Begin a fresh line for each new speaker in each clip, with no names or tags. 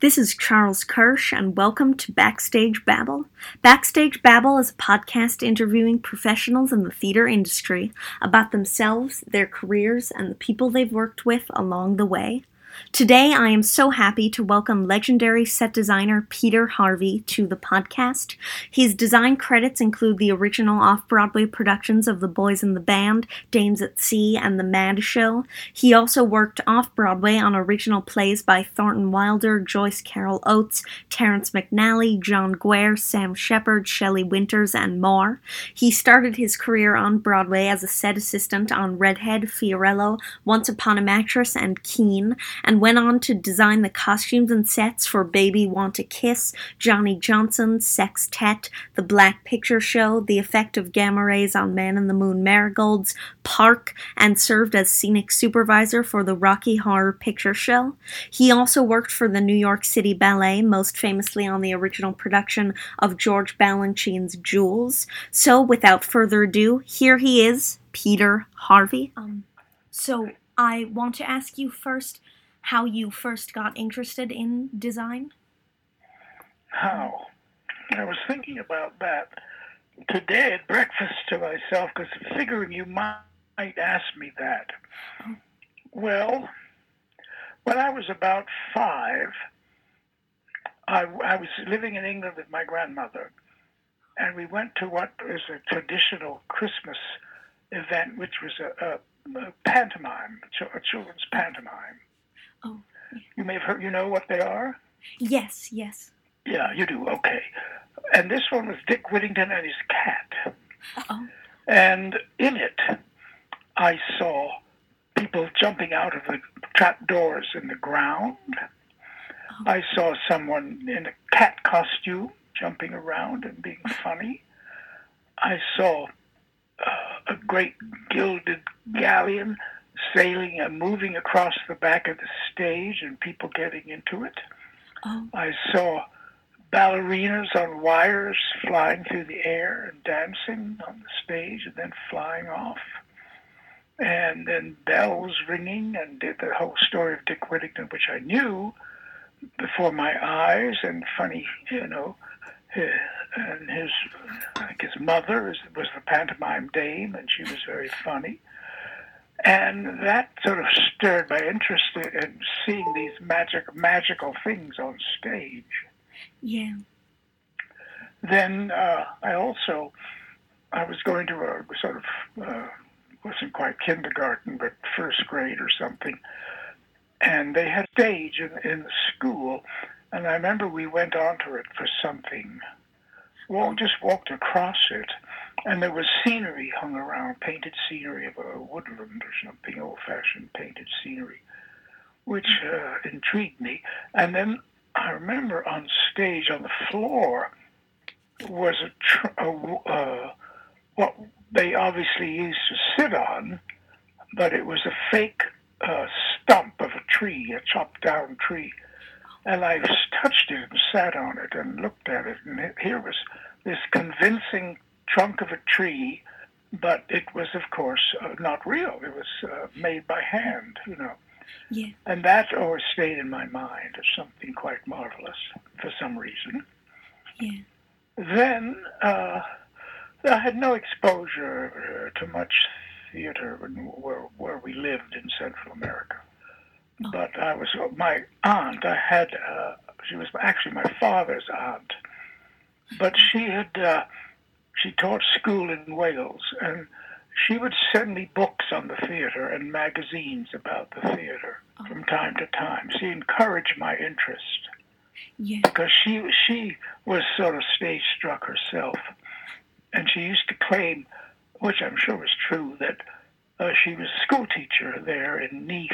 this is Charles Kirsch, and welcome to Backstage Babble. Backstage Babble is a podcast interviewing professionals in the theater industry about themselves, their careers, and the people they've worked with along the way. Today, I am so happy to welcome legendary set designer Peter Harvey to the podcast. His design credits include the original off Broadway productions of The Boys in the Band, Dames at Sea, and The Mad Show. He also worked off Broadway on original plays by Thornton Wilder, Joyce Carol Oates, Terrence McNally, John Guare, Sam Shepard, Shelley Winters, and more. He started his career on Broadway as a set assistant on Redhead, Fiorello, Once Upon a Mattress, and Kean and went on to design the costumes and sets for Baby Want to Kiss, Johnny Johnson, Sextet, The Black Picture Show, The Effect of Gamma Rays on Man in the Moon Marigolds, Park, and served as scenic supervisor for the Rocky Horror Picture Show. He also worked for the New York City Ballet, most famously on the original production of George Balanchine's Jewels. So, without further ado, here he is, Peter Harvey. Um, so, I want to ask you first how you first got interested in design?
How? I was thinking about that today at breakfast to myself because figuring you might ask me that. Well, when I was about five, I, I was living in England with my grandmother, and we went to what is a traditional Christmas event, which was a, a, a pantomime, a children's pantomime.
Oh.
You may have heard, you know what they are?
Yes, yes.
Yeah, you do. Okay. And this one was Dick Whittington and his cat.
Uh oh.
And in it, I saw people jumping out of the trap doors in the ground.
Oh.
I saw someone in a cat costume jumping around and being funny. I saw uh, a great gilded galleon sailing and moving across the back of the stage and people getting into it.
Oh.
I saw ballerinas on wires flying through the air and dancing on the stage and then flying off. And then bells ringing and did the whole story of Dick Whittington, which I knew before my eyes, and funny, you know, and his, I think his mother was the pantomime dame, and she was very funny. And that sort of stirred my interest in seeing these magic, magical things on stage.
Yeah.
Then uh, I also, I was going to a sort of, uh, wasn't quite kindergarten, but first grade or something. And they had a stage in, in the school. And I remember we went onto it for something. Well, just walked across it and there was scenery hung around, painted scenery of a woodland or something, old-fashioned painted scenery, which uh, intrigued me. And then I remember on stage, on the floor, was a, tr- a uh, what they obviously used to sit on, but it was a fake uh, stump of a tree, a chopped down tree. And I touched it and sat on it and looked at it, and here was this convincing trunk of a tree, but it was, of course, uh, not real. It was uh, made by hand, you know.
Yeah.
And that always stayed in my mind as something quite marvelous for some reason.
Yeah.
Then uh, I had no exposure uh, to much theater where, where we lived in Central America.
Oh.
But I was, my aunt, I had, uh, she was actually my father's aunt, but she had uh, she taught school in Wales, and she would send me books on the theater and magazines about the theater
oh.
from time to time. She encouraged my interest.
Yeah.
Because she she was sort of stage struck herself, and she used to claim, which I'm sure was true, that uh, she was a school teacher there in Neath,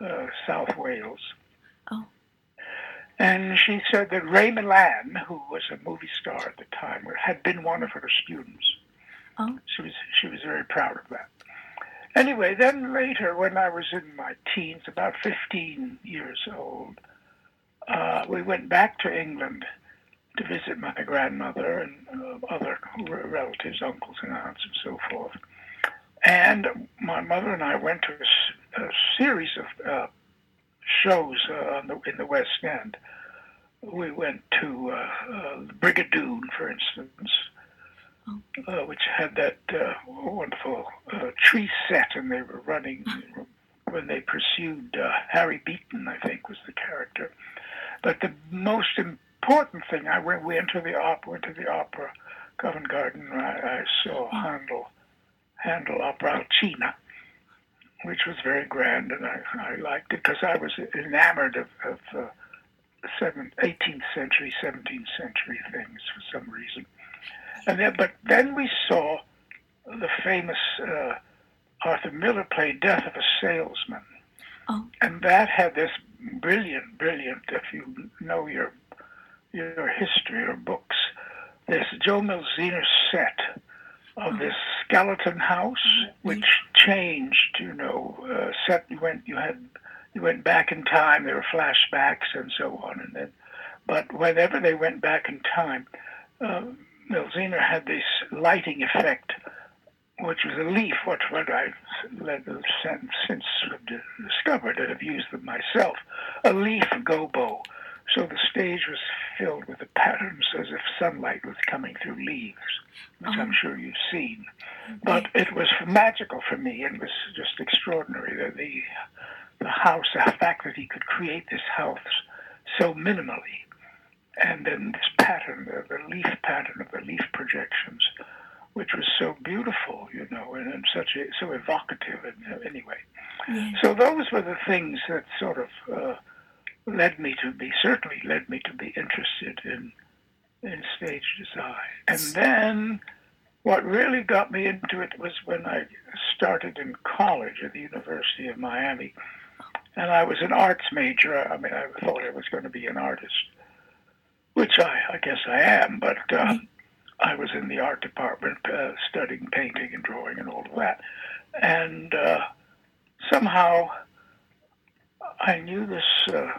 uh, South Wales.
Oh.
And she said that Raymond Milland, who was a movie star at the time, had been one of her students.
Oh.
She was she was very proud of that. Anyway, then later, when I was in my teens, about 15 years old, uh, we went back to England to visit my grandmother and uh, other relatives, uncles and aunts, and so forth. And my mother and I went to a, a series of uh, shows uh, the, in the West End. We went to uh, uh, Brigadoon, for instance, oh. uh, which had that uh, wonderful uh, tree set, and they were running when they pursued uh, Harry Beaton, I think was the character. But the most important thing, I went, we went to the opera, went to the opera, Covent Garden. I, I saw oh. Handel, Handel opera Alcina which was very grand, and I, I liked it because I was enamored of, of uh, seven, 18th century, 17th century things for some reason. And then, but then we saw the famous uh, Arthur Miller play Death of a Salesman.
Oh.
And that had this brilliant, brilliant, if you know your your history or books, this Jo Mielziner set of this skeleton house, mm-hmm. which changed. You know, uh, set you went you had you went back in time. There were flashbacks and so on, and then, but whenever they went back in time, uh, Mielziner had this lighting effect, which was a leaf. What what I since discovered and have used them myself, a leaf gobo so the stage was filled with the patterns as if sunlight was coming through leaves, which I'm uh-huh. sure you've seen. But it was magical for me and was just extraordinary. The, the, the house, the fact that he could create this house so minimally, and then this pattern, the, the leaf pattern of the leaf projections, which was so beautiful, you know, and, and such a, so evocative. And, uh, anyway,
yes.
so those were the things that sort of. Uh, led me to be certainly led me to be interested in in stage design. And then what really got me into it was when I started in college at the University of Miami. And I was an arts major. I mean, I thought I was going to be an artist, which I, I guess I am, but uh, I was in the art department uh, studying painting and drawing and all of that. And uh, somehow I knew this uh,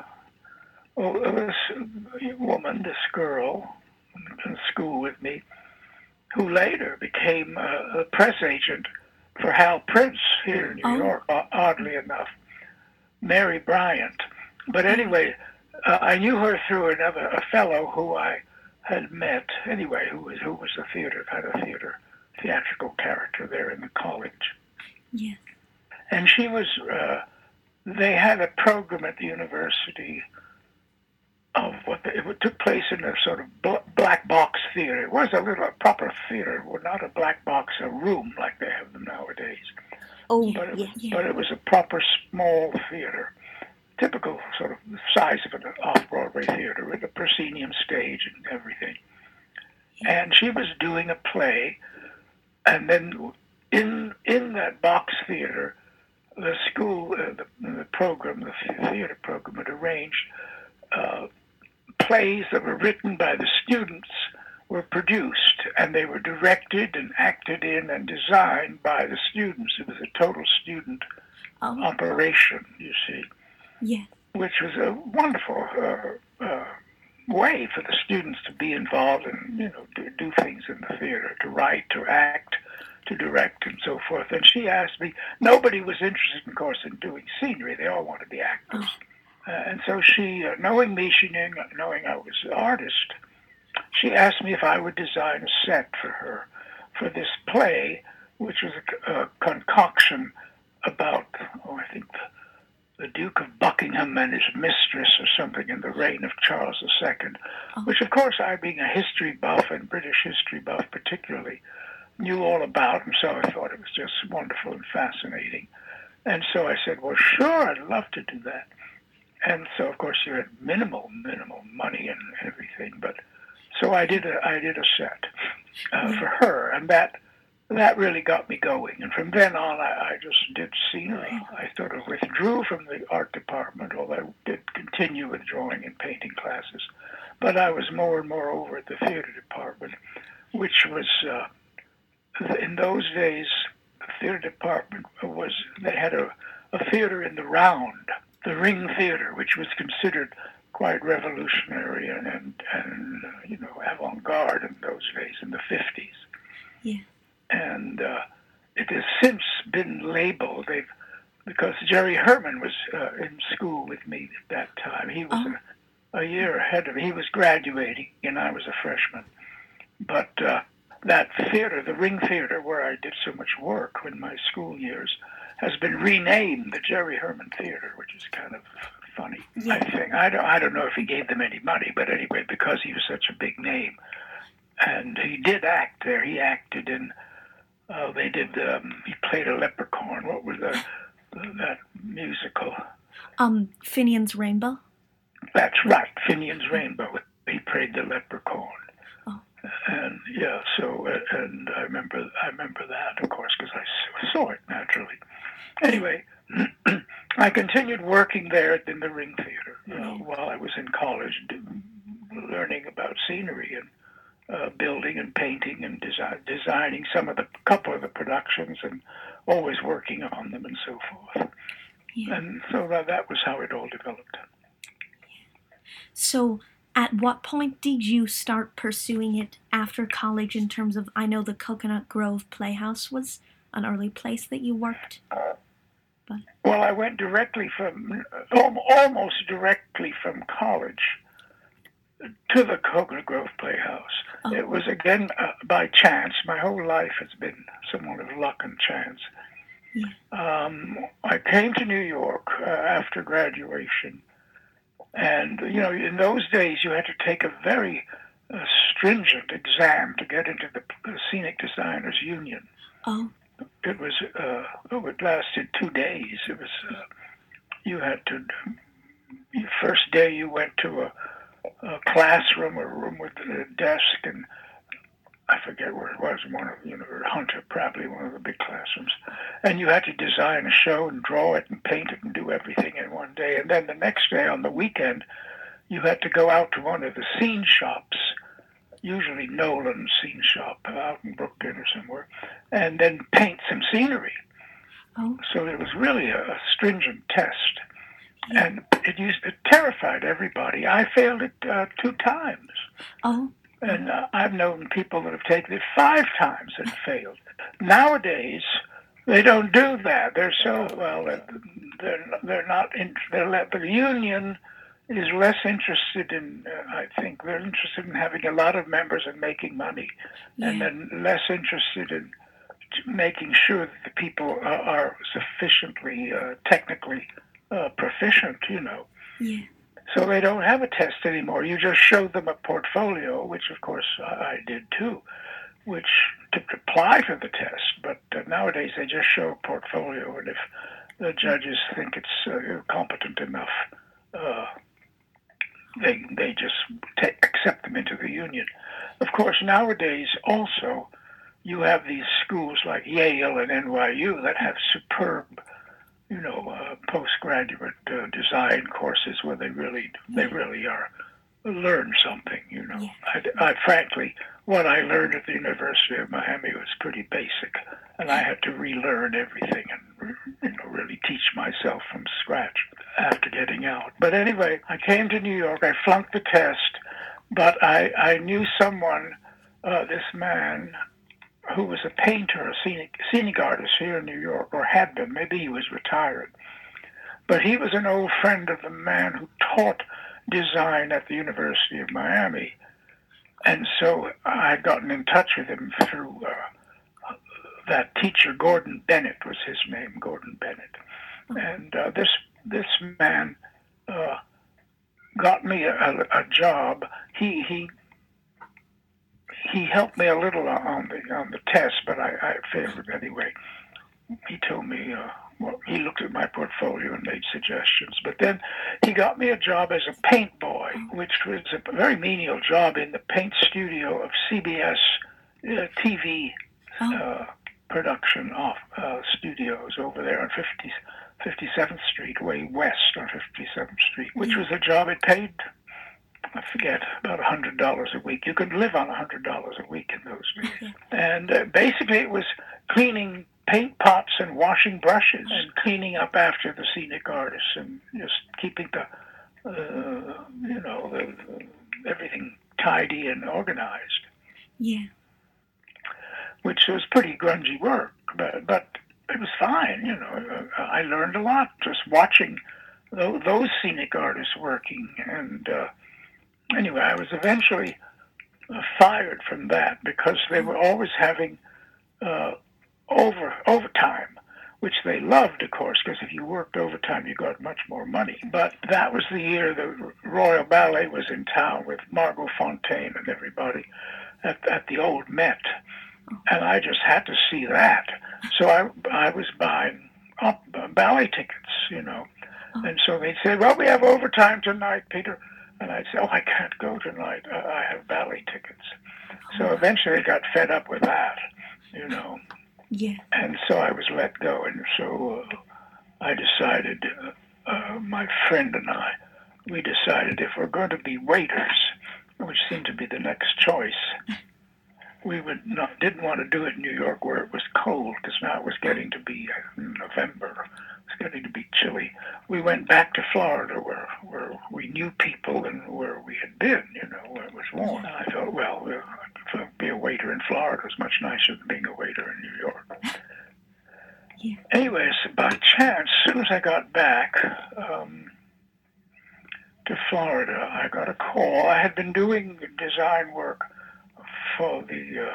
this woman, this girl in school with me, who later became a, a press agent for Hal Prince here in New oh. York, oddly enough, Mary Bryant. But anyway, uh, I knew her through another a fellow who I had met anyway, who was who was a theater kind of theater theatrical character there in the college.
Yes.
And she was. Uh, they had a program at the university of what the, it took place in a sort of black box theater. It was a little a proper theater, well, not a black box, a room like they have them nowadays.
Oh,
but it,
yeah, yeah.
But it was a proper small theater, typical sort of size of an off-Broadway theater with a proscenium stage and everything. Yeah. And she was doing a play, and then in in that box theater, the school, uh, the, the program, the theater program had arranged. Uh, plays that were written by the students were produced and they were directed and acted in and designed by the students. It was a total student oh. operation, you see.
Yes.
Which was a wonderful uh, uh, way for the students to be involved and, you know, do, do things in the theater, to write, to act, to direct, and so forth. And she asked me, nobody was interested, of course, in doing scenery. They all wanted to be actors. Oh. Uh, and so she, uh, knowing me, she knew, knowing I was an artist, she asked me if I would design a set for her for this play, which was a, a concoction about, oh, I think, the, the, Duke of Buckingham and his mistress or something in the reign of Charles II, oh. which, of course, I, being a history buff and British history buff particularly, knew all about, and so I thought it was just wonderful and fascinating. And so I said, well, sure, I'd love to do that and so of course you had minimal, minimal money and everything. But so I did a I did a set uh, for her, and that that really got me going. And from then on, I, I just did scenery. I sort of withdrew from the art department, although I did continue with drawing and painting classes. But I was more and more over at the theater department, which was, uh, in those days, the theater department was, they had a, a theater in the round, the Ring Theater, which was considered quite revolutionary and, and, and you know, avant-garde in those days, in the 50s.
Yeah
and uh, it has since been labeled. They've because Jerry Herman was uh, in school with me at that time. He was
Oh.
a, a year ahead of me. He was graduating, and I was a freshman. But uh, that theater, the Ring Theater, where I did so much work in my school years, has been renamed the Jerry Herman Theater, which is kind of funny.
Yeah.
I think I don't. I don't know if he gave them any money, but anyway, because he was such a big name, and he did act there. He acted in. Uh, they did. Um, he played a leprechaun. What was the, that musical?
Um, Finian's Rainbow.
That's right, Finian's Rainbow. He played the leprechaun. And yeah, so and I remember I remember that, of course, because I saw it naturally. Anyway, I continued working there in the Ring Theater uh, while I was in college, learning about scenery and uh, building and painting and design, designing some of the couple of the productions and always working on them and so forth.
Yeah.
And so that, that was how it all developed.
So, at what point did you start pursuing it after college? In terms of, I know the Coconut Grove Playhouse was an early place that you worked.
Well, I went directly from, almost directly from college to the Coconut Grove Playhouse.
Oh.
It was again uh, by chance. My whole life has been somewhat of luck and chance. Um, I came to New York uh, after graduation, and you know, in those days, you had to take a very uh, stringent exam to get into the Scenic Designers Union
Oh,
it was uh, oh, it lasted two days. It was uh, you had to the first day you went to a, a classroom a room with a desk and I forget where it was one of you know Hunter probably one of the big classrooms. And you had to design a show and draw it and paint it and do everything in one day. And then the next day on the weekend you had to go out to one of the scene shops usually Nolan's scene shop out in Brooklyn or somewhere and then paint some scenery.
oh,
So it was really a, a stringent test, and it used it terrified everybody. I failed it uh, two times,
oh,
and uh, I've known people that have taken it five times and failed. Nowadays, they don't do that. They're so well. They're they're not in. They're let, the union is less interested in. Uh, I think they're interested in having a lot of members and making money, and
yeah,
then less interested in making sure that the people uh, are sufficiently uh, technically uh, proficient, you know.
yeah,
So they don't have a test anymore. You just show them a portfolio, which of course I did too, which to apply for the test. But uh, nowadays they just show a portfolio, and if the judges think it's uh, competent enough, uh, they they just take, accept them into the union. Of course, nowadays also you have these schools like Yale and NYU that have superb, you know, uh, postgraduate uh, design courses where they really they really are learn something. You know,
Yeah.
I, I frankly what I learned at the University of Miami was pretty basic, and I had to relearn everything and you know really teach myself from scratch after getting out. But anyway, I came to New York. I flunked the test, but I I knew someone, uh, this man who was a painter, a scenic, scenic artist here in New York, or had been. Maybe he was retired. But he was an old friend of the man who taught design at the University of Miami. And so I had gotten in touch with him through uh, that teacher, Gordon Bennett was his name, Gordon Bennett. And uh, this this man uh, got me a, a, job. He he he helped me a little on the on the test, but I, I failed anyway. He told me, uh, well, he looked at my portfolio and made suggestions. But then he got me a job as a paint boy, which was a very menial job in the paint studio of CBS uh, TV
oh,
uh, production off uh, studios over there on 50, 57th Street, way west on 57th Street, which was a job it paid. I forget about a hundred dollars a week. You could live on a hundred dollars a week in those days, and uh, basically it was cleaning paint pots and washing brushes and cleaning up after the scenic artists and just keeping the, uh, you know, the, the, everything tidy and organized.
Yeah.
Which was pretty grungy work, but but it was fine. You know, I learned a lot just watching those scenic artists working. And uh, anyway, I was eventually uh, fired from that because they were always having uh, over overtime, which they loved, of course, because if you worked overtime, you got much more money. But that was the year the Royal Ballet was in town with Margot Fonteyn and everybody at, at the old Met, and I just had to see that. So I I was buying up uh, ballet tickets, you know, and so they'd say, "Well, we have overtime tonight, Peter." And I'd say, oh, I can't go tonight. I have ballet tickets. So eventually I got fed up with that, you know.
Yeah.
And so I was let go, and so uh, I decided, uh, uh, my friend and I, we decided if we're going to be waiters, which seemed to be the next choice, we would not didn't want to do it in New York where it was cold because now it was getting to be uh, November. Getting to be chilly. We went back to Florida where where we knew people and where we had been, you know, where it was warm. And I thought, well, uh, be a waiter in Florida is much nicer than being a waiter in New York.
Yeah.
Anyways, by chance, as soon as I got back um, to Florida, I got a call. I had been doing design work for the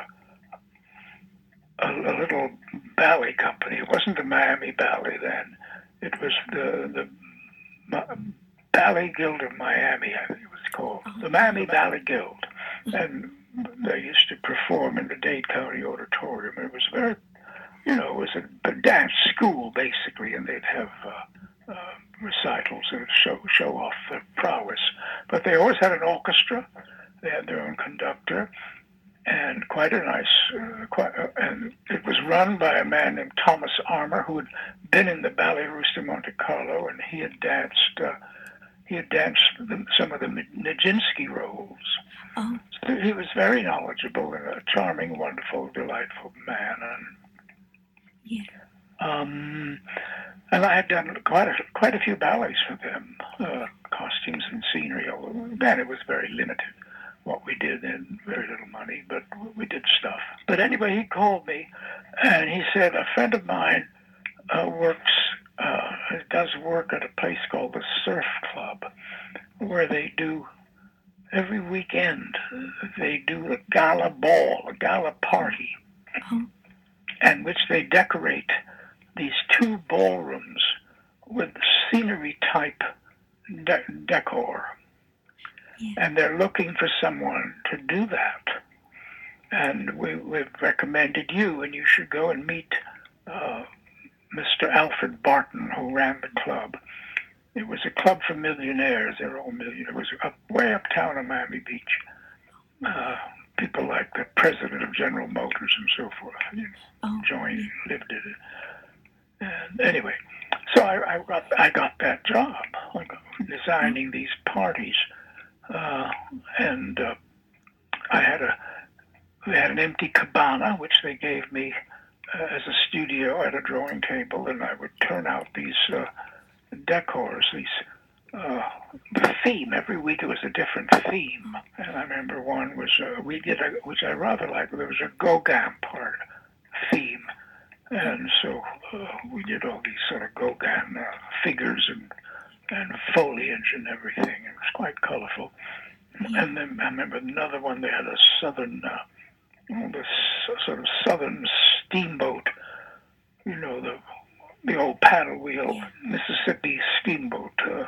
uh, a, a, little ballet company. It wasn't the Miami Ballet then. It was the the Ballet Guild of Miami. I think it was called the Miami Ballet Guild, and they used to perform in the Dade County Auditorium. It was very, you know, it was a, a dance school basically, and they'd have. Uh, uh, recitals and show show off their prowess, but they always had an orchestra. They had their own conductor, and quite a nice, uh, quite, uh, and it was run by a man named Thomas Armour, who had been in the Ballet Russe de Monte Carlo, and he had danced, uh, he had danced the, some of the Nijinsky roles.
Oh.
So he was very knowledgeable and a charming, wonderful, delightful man. And,
yeah.
Um, and I had done quite a quite a few ballets for them, uh, costumes and scenery. Then it was very limited what we did and very little money, but we did stuff. But anyway, he called me and he said a friend of mine uh, works, uh, does work at a place called the Surf Club, where they do every weekend they do a gala ball, a gala party,
oh.
and which they decorate these two ballrooms with scenery type de- decor and they're looking for someone to do that. And we, we've recommended you, and you should go and meet uh, Mr. Alfred Barton, who ran the club. It was a club for millionaires. They're all millionaires. It was up, way uptown in Miami Beach. Uh, people like the president of General Motors and so forth you know,
oh,
joined, lived in it. And anyway, so I, I got I got that job, like designing these parties uh, and uh, I had a they had an empty cabana which they gave me uh, as a studio at a drawing table, and I would turn out these uh, decors, these uh, the theme every week. It was a different theme, and I remember one was uh, we did a, which I rather liked. There was a Gauguin part theme, and so uh, we did all these sort of Gauguin uh, figures and and foliage and everything. It was quite colorful. And then I remember another one. They had a southern, uh, this sort of southern steamboat. You know the the old paddle wheel
Yeah.
Mississippi steamboat uh,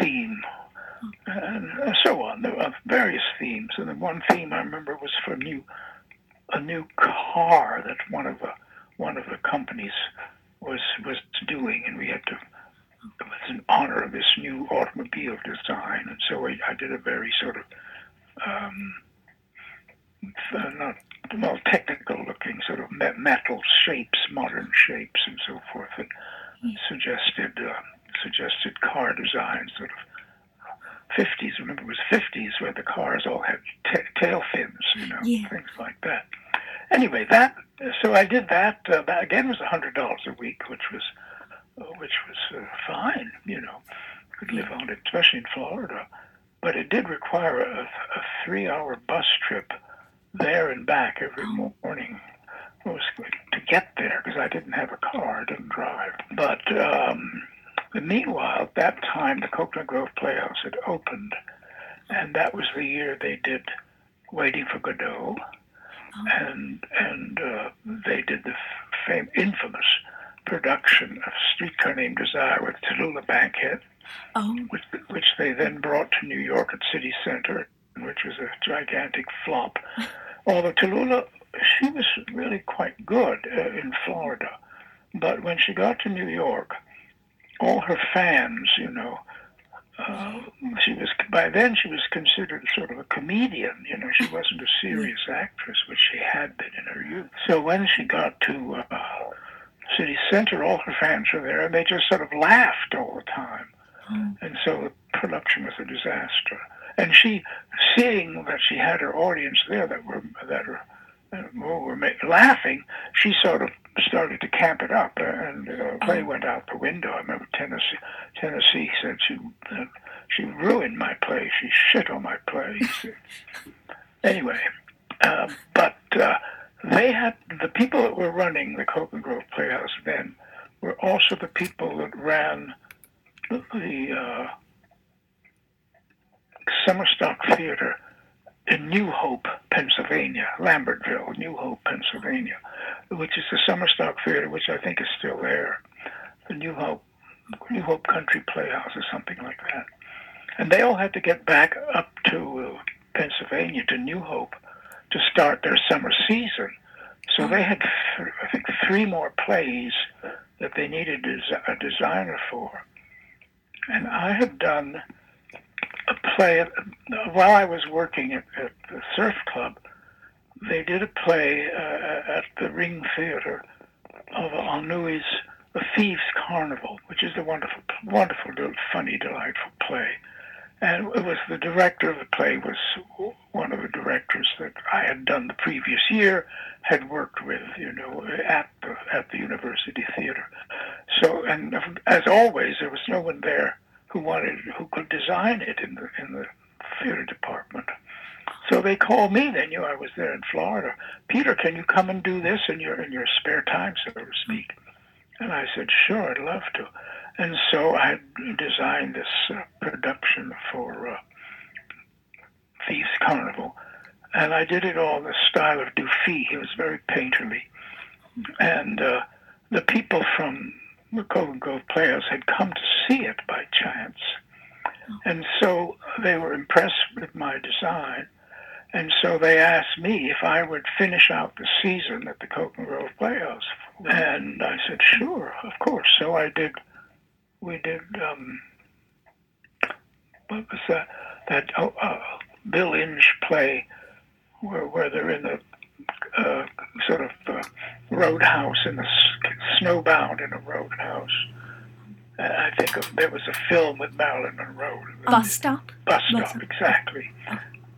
theme, and uh, so on. There were various themes, and then one theme I remember was for a new a new car that one of the one of the companies was was doing, and we had to in honor of this new automobile design, and so I, I did a very sort of um, uh, not well, technical looking, sort of metal shapes, modern shapes, and so forth, and suggested uh, suggested car designs, sort of 50s. Remember, it was 50s where the cars all had t- tail fins, you know,
Yeah.
things like that. Anyway, that so I did that. Uh, that again was a hundred dollars a week, which was which was uh, fine, you know, could live on it, especially in Florida. But it did require a, a three-hour bus trip there and back every morning. Was to get there because I didn't have a car, I didn't drive. But um, meanwhile, at that time, the Coconut Grove Playhouse had opened, and that was the year they did Waiting for Godot, and and uh, they did the fame, infamous production of Streetcar Named Desire with Tallulah Bankhead,
Oh,
which, which they then brought to New York at City Center, which was a gigantic flop. Although Tallulah, she was really quite good uh, in Florida, but when she got to New York, all her fans, you know, uh, she was by then she was considered sort of a comedian. You know, she wasn't a serious actress, which she had been in her youth. So when she got to uh, City Center, all her fans were there, and they just sort of laughed all the time. And so the production was a disaster. And she, seeing that she had her audience there that were that were, uh, were ma- laughing, she sort of started to camp it up, uh, and uh, play went out the window. I remember Tennessee. Tennessee said she uh, she ruined my play. She shit on my play. anyway, uh, but uh, they had the people that were running the Coconut Grove Playhouse then were also the people that ran the, uh, Summer Stock Theater in New Hope, Pennsylvania, Lambertville, New Hope, Pennsylvania, which is the Summer Stock Theater, which I think is still there. The New Hope, New Hope Country Playhouse or something like that. And they all had to get back up to Pennsylvania, to New Hope, to start their summer season. So they had, I think, three more plays that they needed a designer for. And I had done a play while I was working at, at the Surf Club. They did a play uh, at the Ring Theater of Anouilh's The Thieves' Carnival, which is a wonderful, wonderful, funny, delightful play. And it was the director of the play was one of the directors that I had done the previous year, had worked with, you know, at the at the University Theater. So, and as always, there was no one there who wanted who could design it in the in the theater department. So they called me. They knew I was there in Florida. Peter, can you come and do this in your in your spare time, so to speak? And I said, sure, I'd love to. And so I had designed this uh, production for uh, Thieves Carnival, and I did it all in the style of Dufy. He was very painterly, and uh, the people from the Golden Grove Players had come to see it by chance, and so they were impressed with my design. And so they asked me if I would finish out the season at the Coconut Grove Playhouse. And I said, sure, of course. So I did, we did, um, what was that? That oh, uh, Bill Inge play where, where they're in the uh, sort of uh, roadhouse in the snowbound in a roadhouse. And I think of, there was a film with Marilyn Monroe.
bus stop.
Bus
Bus
Stop, exactly.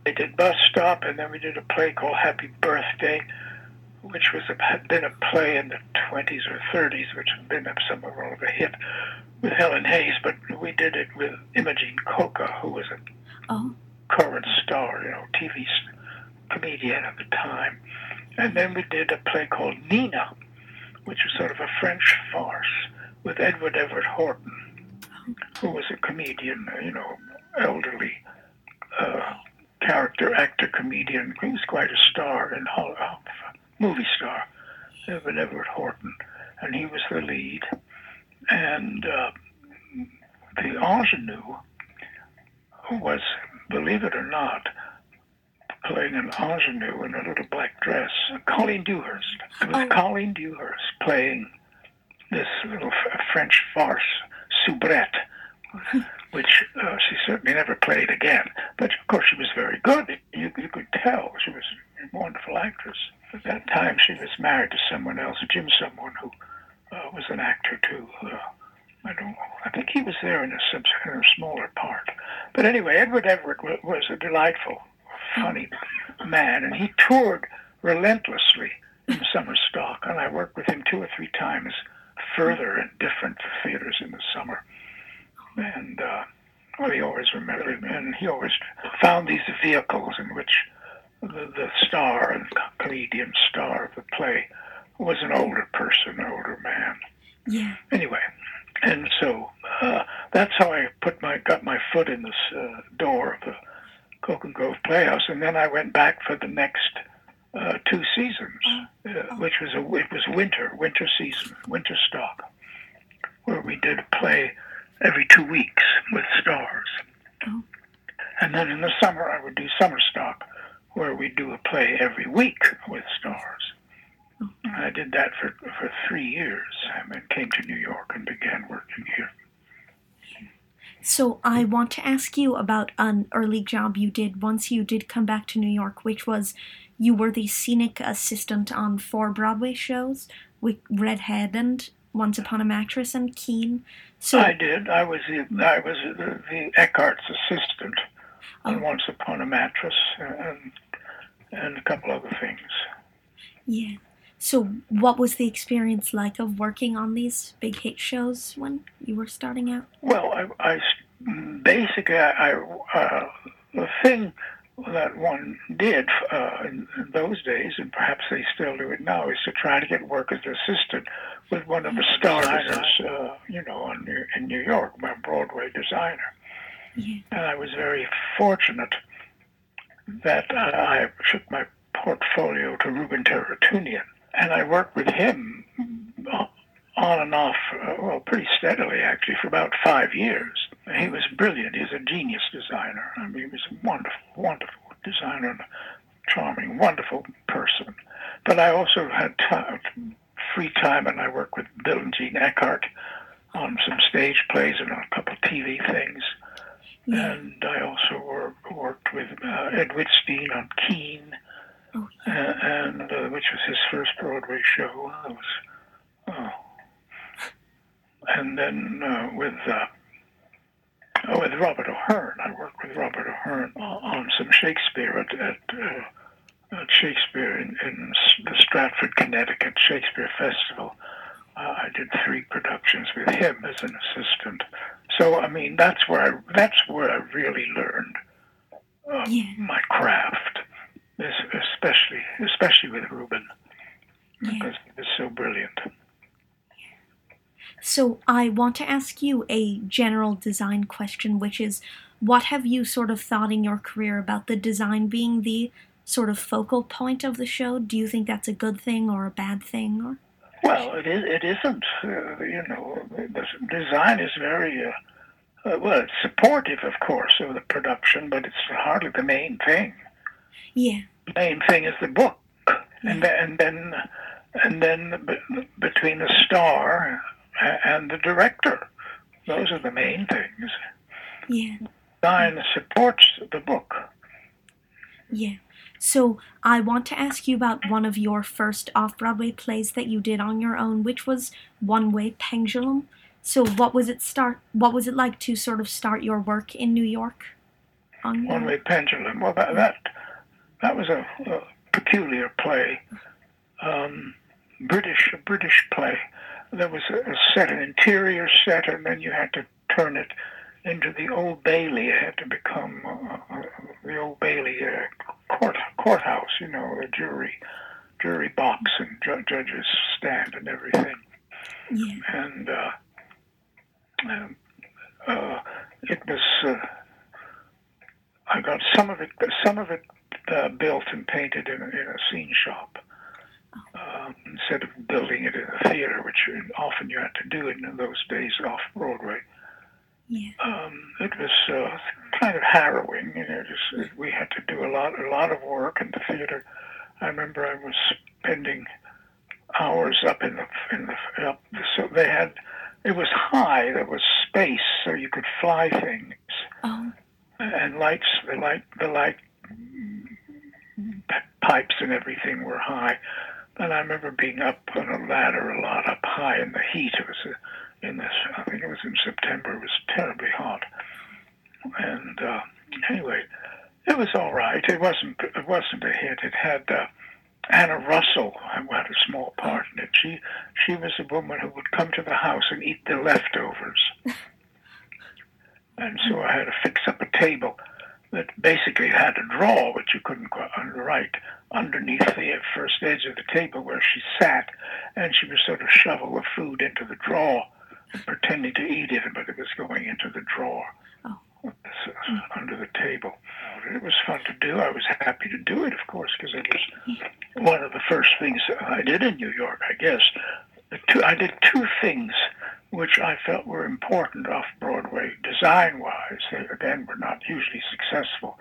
They did Bus Stop, and then we did a play called Happy Birthday, which was a, had been a play in the 20s or 30s, which had been a somewhat of a hit with Helen Hayes, but we did it with Imogene Coca, who was a
Oh,
current star, you know, TV comedian at the time. And then we did a play called Nina, which was sort of a French farce with Edward Everett Horton, who was a comedian, uh, you know, elderly uh, character actor comedian. He was quite a star in Hol- uh, movie star, Edward Everett Horton, and he was the lead. And uh, the ingenue was, believe it or not, playing an ingenue in a little black dress. Colleen Dewhurst. It was
Oh.
Colleen Dewhurst playing this little f- French farce, soubrette, which uh, she certainly never played again. But of course, she was very good. You, you could tell she was a wonderful actress. At that time she was married to someone else, Jim someone who uh, was an actor too. Uh, I don't. I think he was there in a, sub, in a smaller part. But anyway, Edward Everett was, was a delightful, funny man, and he toured relentlessly in summer stock, and I worked with him two or three times further in different theaters in the summer. And uh, well, he always remembered, and he always found these vehicles in which the, the star and comedian star of the play was an older person, an older man.
Yeah.
Anyway, and so uh, that's how I put my got my foot in this uh, door of the Coke Grove Playhouse, and then I went back for the next uh, two seasons, uh, which was a it was winter winter season winter stock, where we did a play every two weeks with stars,
Oh.
and then in the summer I would do summer stock, where we do a play every week with stars. And I did that for for three years, and then came to New York and began working here.
So I want to ask you about an early job you did once you did come back to New York, which was you were the scenic assistant on four Broadway shows with Redhead and Once Upon a Mattress and Kean. So
I did. I was the I was the, the Eckart's assistant on
Oh.
Once Upon a Mattress and and a couple other things.
yeah. So what was the experience like of working on these big hit shows when you were starting out?
Well, I, I basically I, uh, the thing that one did uh, in, in those days, and perhaps they still do it now, is to try to get work as an assistant with one of the star designers, uh, you know, in New York, my Broadway designer.
Yeah.
And I was very fortunate that uh, I took my portfolio to Rouben Ter-Arutunian, and I worked with him uh, on and off, uh, well, pretty steadily actually, for about five years. He was brilliant. He's a genius designer. I mean, he was a wonderful, wonderful designer and a charming, wonderful person. But I also had time, free time, and I worked with Bill and Jean Eckart on some stage plays and on a couple of TV things.
Yeah.
And I also work, worked with uh, Ed Wittstein on Kean,
Oh,
uh, and uh, which was his first Broadway show. Was, oh. and then uh, with uh, oh, with Robert O'Hearn, I worked with Robert O'Hearn on, on some Shakespeare at, at, uh, at Shakespeare in, in the Stratford, Connecticut Shakespeare Festival. Uh, I did three productions with him as an assistant. So I mean, that's where I that's where I really learned uh,
Yeah.
my craft, especially especially with Rouben
Yeah.
because he was so brilliant.
So I want to ask you a general design question, which is what have you sort of thought in your career about the design being the sort of focal point of the show? Do you think that's a good thing or a bad thing? Or
Well, it is. It isn't. Uh, you know, the design is very uh, uh, well. It's supportive, of course, of the production, but it's hardly the main thing.
yeah,
The main thing is the book, and then and then and then be- between the star and the director, those are the main things.
yeah,
Design supports the book.
yeah. So I want to ask you about one of your first off-Broadway plays that you did on your own, which was One Way Pendulum. So what was it start? What was it like to sort of start your work in New York? On
One Way Pendulum. Well, that that, that was a, a peculiar play, um, British a British play. There was a, a set, an interior set, and then you had to turn it into the Old Bailey. It had to become uh, uh, the Old Bailey uh, court courthouse. You know, a jury jury box and ju- judges stand and everything
yeah,
and uh, um, uh, it was. Uh, I got some of it. Some of it uh, built and painted in a, in a scene shop um, instead of building it in a theater, which often you had to do in those days off Broadway.
Yeah,
Um, it was uh, kind of harrowing. You know, just we had to do a lot, a lot of work in the theater. I remember I was spending hours up in the in the up. So they had, it was high. There was space, so you could fly things
oh,
and lights. The light, the light pipes and everything were high. And I remember being up on a ladder a lot up high in the heat. It was a, in this, I think it was in September. It was terribly hot. And uh, anyway, it was all right. It wasn't. It wasn't a hit. It had uh, Anna Russell who had a small part in it. She she was a woman who would come to the house and eat the leftovers. and so I had to fix up a table that basically had a drawer which you couldn't quite write underneath the first edge of the table where she sat, and she would sort of shovel the food into the drawer, pretending to eat it, but it was going into the drawer oh. Uh, under the table. It was fun to do. I was happy to do it, of course, because it was one of the first things I did in New York, I guess. Two, I did two things which I felt were important off Broadway, design wise. They, again, were not hugely successful.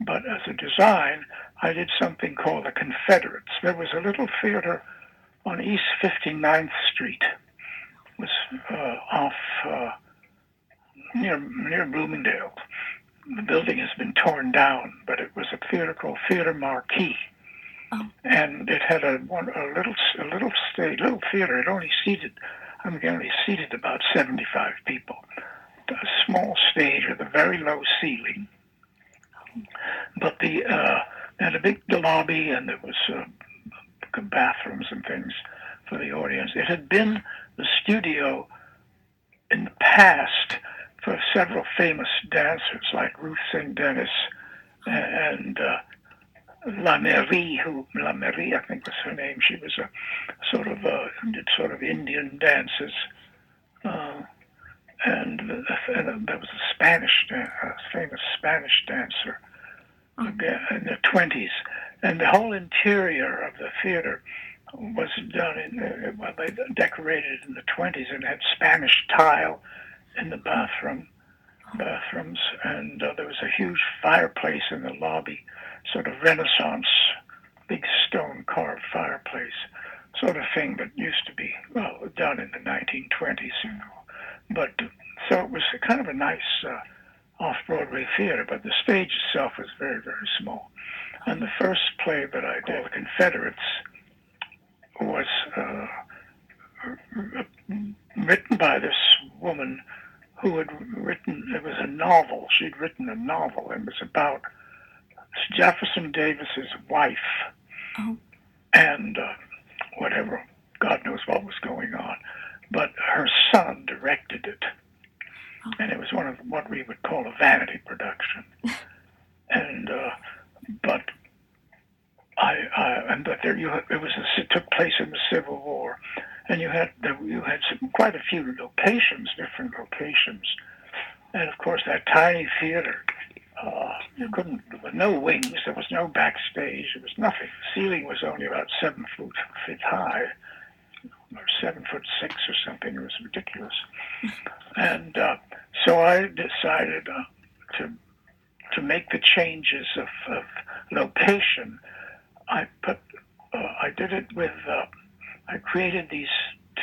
But as a design, I did something called the Confederates. There was a little theater on East 59th Street. It was uh, off uh, near, near Bloomingdale. The building has been torn down, but it was a theater called Theater Marquee, Oh. And it had a, one, a little a little stage, little theater. It only seated I'm only seated about 75 people. A small stage with a very low ceiling. But the uh, had a big lobby and there was uh, bathrooms and things for the audience. It had been the studio in the past for several famous dancers like Ruth St. Denis and uh, La Meri, who La Meri, I think was her name. She was a sort of a, did sort of Indian dances, um, uh, and, uh, and there was a Spanish, uh, a famous Spanish dancer oh. in the twenties, and the whole interior of the theater was done in uh, well, they decorated in the twenties and had Spanish tile in the bathroom bathrooms, and uh, there was a huge fireplace in the lobby sort of Renaissance, big stone carved fireplace sort of thing that used to be, well, done in the 1920s, you know. But so it was kind of a nice uh, off Broadway theater, but the stage itself was very, very small. And the first play that I did, The Confederates, was uh, written by this woman who had written, it was a novel. She'd written a novel and it was about Jefferson Davis's wife, oh. and uh, whatever, God knows what was going on. But her son directed it, oh. and it was one of what we would call a vanity production. and uh, but I, I and but there you it was a, it took place in the Civil War, and you had you had some, quite a few locations, different locations, and of course that tiny theater uh, you couldn't, there were no wings, there was no backstage, there was nothing. The ceiling was only about seven foot, feet high, or seven foot six or something. It was ridiculous. and uh, so I decided uh, to to make the changes of, of location. I put, uh, I did it with, uh, I created these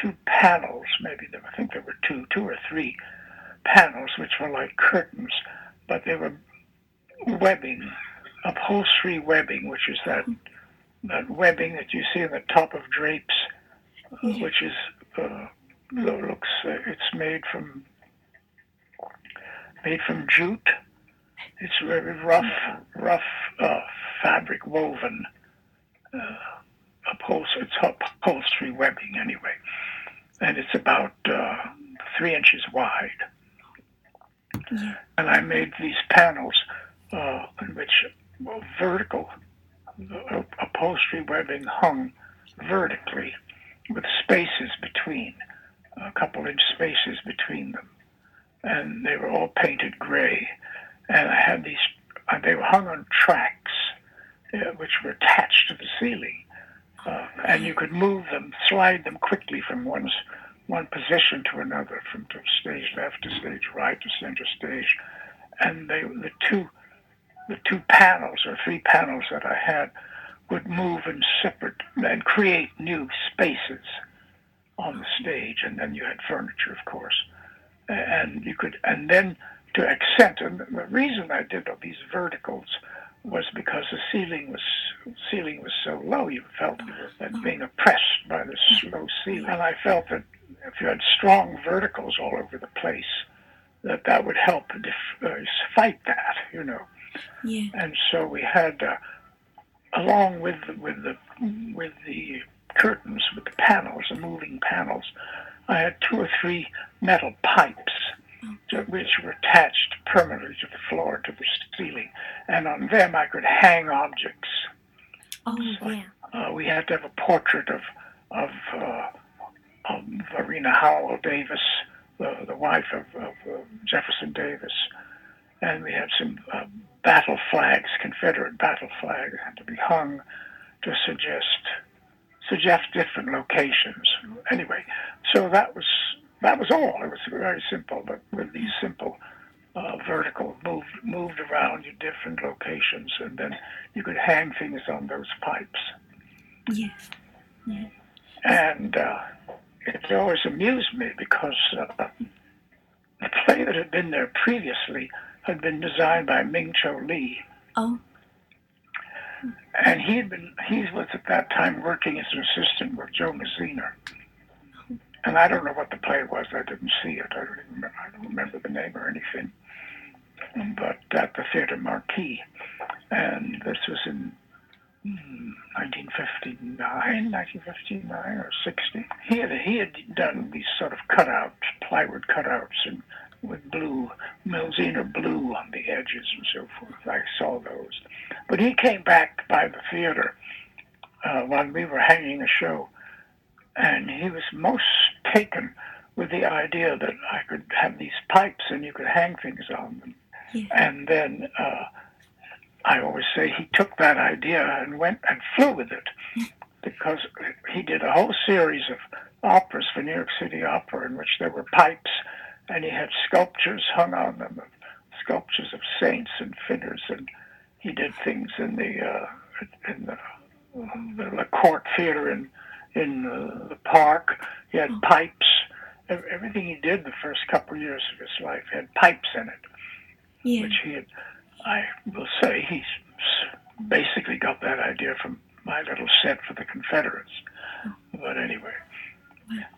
two panels, maybe there, I think there were two, two or three panels, which were like curtains, but they were webbing, upholstery webbing, which is that that webbing that you see in the top of drapes, uh, which is uh, looks uh, it's made from made from jute. It's very rough, rough uh, fabric woven upholstery. It's upholstery webbing anyway, and it's about uh, three inches wide. And I made these panels uh, in which well, vertical uh, upholstery webbing hung vertically with spaces between, a couple inch spaces between them. And they were all painted gray. And I had these, they were hung on tracks, uh, which were attached to the ceiling. Uh, and you could move them, slide them quickly from one's one position to another, from stage left to stage right to center stage. And they, the two the two panels or three panels that I had would move in separate and create new spaces on the stage. And then you had furniture, of course. And you could, and then to accent, and the reason I did all these verticals was because the ceiling was ceiling was so low. You felt that being oppressed by this low ceiling, and I felt that if you had strong verticals all over the place, that that would help def- uh, fight that, you know.
Yeah.
And so we had, uh, along with the, with the with the curtains, with the panels, the moving panels, I had two or three metal pipes which were attached permanently to the floor, to the ceiling, and on them I could hang objects.
Oh yeah.
Uh, we had to have a portrait of of, uh, of Varina Howell Davis, the, the wife of, of uh, Jefferson Davis, and we had some uh, battle flags, Confederate battle flags, had to be hung to suggest suggest different locations. Anyway, so that was that was all. It was very simple, but with these simple uh, vertical moved moved around in different locations, and then you could hang things on those pipes.
Yes. Yeah.
And uh, it always amused me because uh, the play that had been there previously had been designed by Ming Cho Lee,
Oh.
and he had been he was at that time working as an assistant with Jo Mielziner. And I don't know what the play was. I didn't see it. I don't, remember- I don't remember the name or anything. But at the Theatre Marquis, and this was in mm, 1959, 1959 or 60. He had he had done these sort of cutouts, plywood cutouts, and with blue, Mielziner blue on the edges and so forth. I saw those. But he came back by the theater uh, while we were hanging a show, and he was most taken with the idea that I could have these pipes and you could hang things on them.
Yeah.
And then uh, I always say he took that idea and went and flew with it because he did a whole series of operas for New York City Opera in which there were pipes and he had sculptures hung on them, sculptures of saints and figures, and he did things in the uh, in the, the, the court theater in in the park. He had pipes. Everything he did the first couple of years of his life had pipes in it
Yeah.
which he had, I will say, he basically got that idea from my little set for the Confederates. But anyway,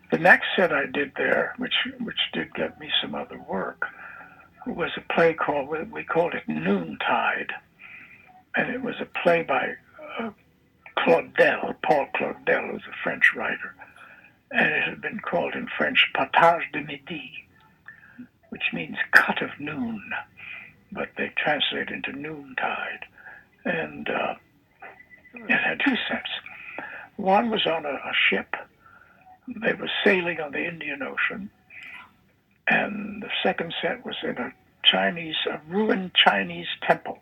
the next set I did there, which which did get me some other work, was a play called we- we called it Noontide, and it was a play by uh, Claudel, Paul Claudel, was a French writer, and it had been called in French Partage de Midi, which means cut of noon but they translate into noontide. And uh, it had two sets. One was on a, a ship. They were sailing on the Indian Ocean. And the second set was in a Chinese, a ruined Chinese temple.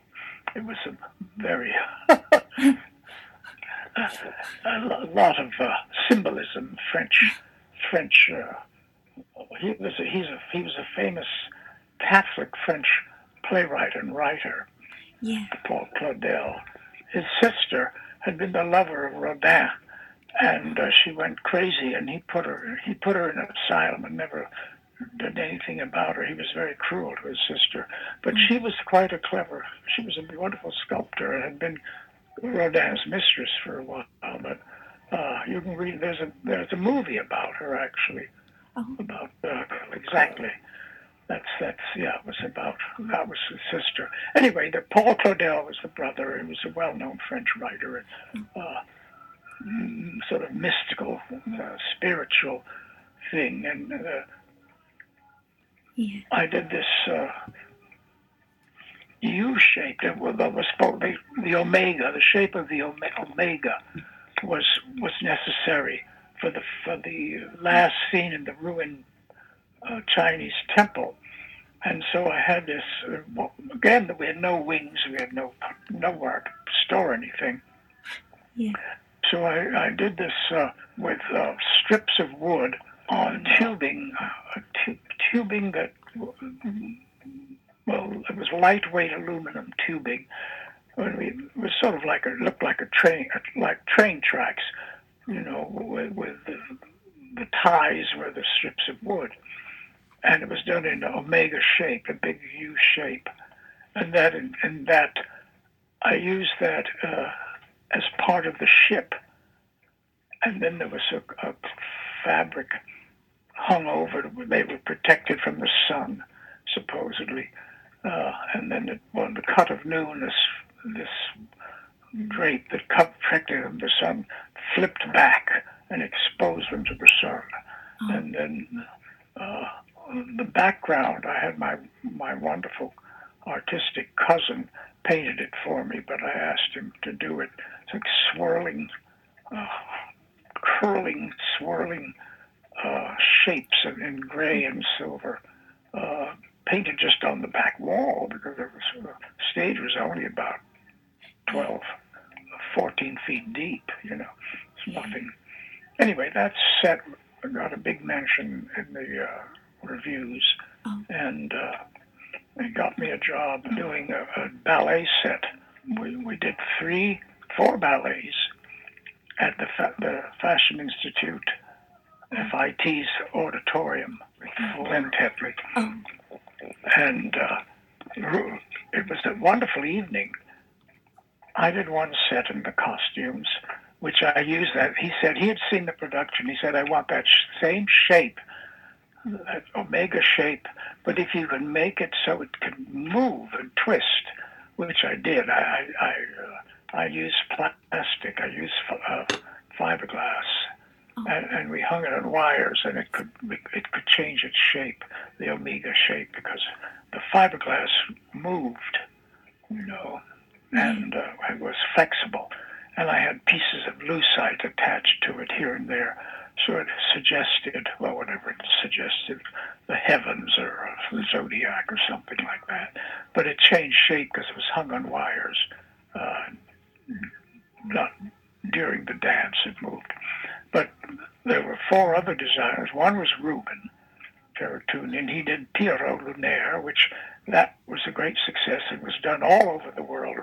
It was a very, a, lot of uh, symbolism, French, French. Uh, he was a, he's a, he was a famous Catholic French playwright and writer,
Yeah.
Paul Claudel. His sister had been the lover of Rodin, and uh, she went crazy, and he put her he put her in an asylum and never did anything about her. He was very cruel to his sister, but she was quite a clever. She was a wonderful sculptor and had been Rodin's mistress for a while. But uh, you can read there's a there's a movie about her actually
Oh.
about uh, exactly. That's that's yeah. It was about that was his sister. Anyway, the Paul Claudel was the brother. He was a well-known French writer and uh, sort of mystical, uh, spiritual thing. And uh,
Yeah.
I did this uh, U-shaped. It was, it was supposed the, the omega, the shape of the omega, was was necessary for the for the last scene in the ruined uh, Chinese temple. And so I had this. Uh, again, that we had no wings. We had no nowhere to store anything.
Yeah.
So I, I did this uh, with uh, strips of wood on tubing, uh, tu- tubing that, well, it was lightweight aluminum tubing. When we, it was sort of like a, looked like a train, like train tracks, you know, with, with the, the ties were the strips of wood. And it was done in an omega shape, a big U shape. And that, in, in that I used that uh, as part of the ship. And then there was a, a fabric hung over. They were protected from the sun, supposedly. Uh, and then it, well, the cut of noon, this this drape that cut protected them the sun flipped back and exposed them to the sun. Oh. And then uh, the background, I had my my wonderful artistic cousin painted it for me, but I asked him to do it. It's like swirling, uh, curling, swirling uh, shapes in, in, gray and silver, uh, painted just on the back wall because the stage was only about 12, 14 feet deep. You know, it's nothing. Anyway, that set got a big mention in the uh, reviews, oh. and uh, it got me a job doing a, a ballet set. We, we did three, four ballets at the, fa- the Fashion Institute, FIT's auditorium with Glenn Oh. And uh, it was a wonderful evening. I did one set in the costumes, which I used that. He said he had seen the production. He said, I want that same shape that omega shape, but if you can make it so it can move and twist, which I did, I I, uh, I used plastic, I used uh, fiberglass. And, and we hung it on wires, and it could it could change its shape, the omega shape, because the fiberglass moved, you know, and uh, it was flexible, and I had pieces of lucite attached to it here and there sort of suggested, well, whatever it suggested, the heavens or the zodiac or something like that. But it changed shape because it was hung on wires. Uh, not during the dance, it moved. But there were four other designers. One was Rouben Ter-Arutunian, and he did Pierrot Lunaire, which that was a great success. It was done all over the world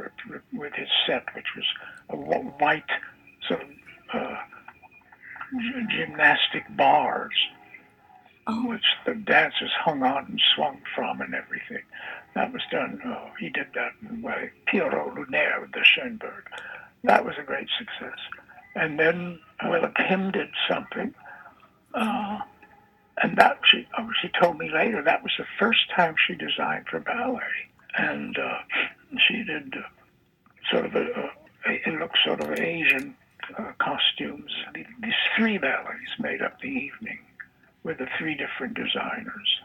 with his set, which was a white sort of uh, gymnastic bars, oh. which the dancers hung on and swung from and everything. That was done. Oh, he did that by Pierrot Lunaire with the Schoenberg. That was a great success. And then Willa Kim did something. Uh, and that she oh, she told me later that was the first time she designed for ballet, and uh, she did uh, sort of a, a, it looked sort of Asian uh, costumes. These three ballets made up the evening with the three different designers.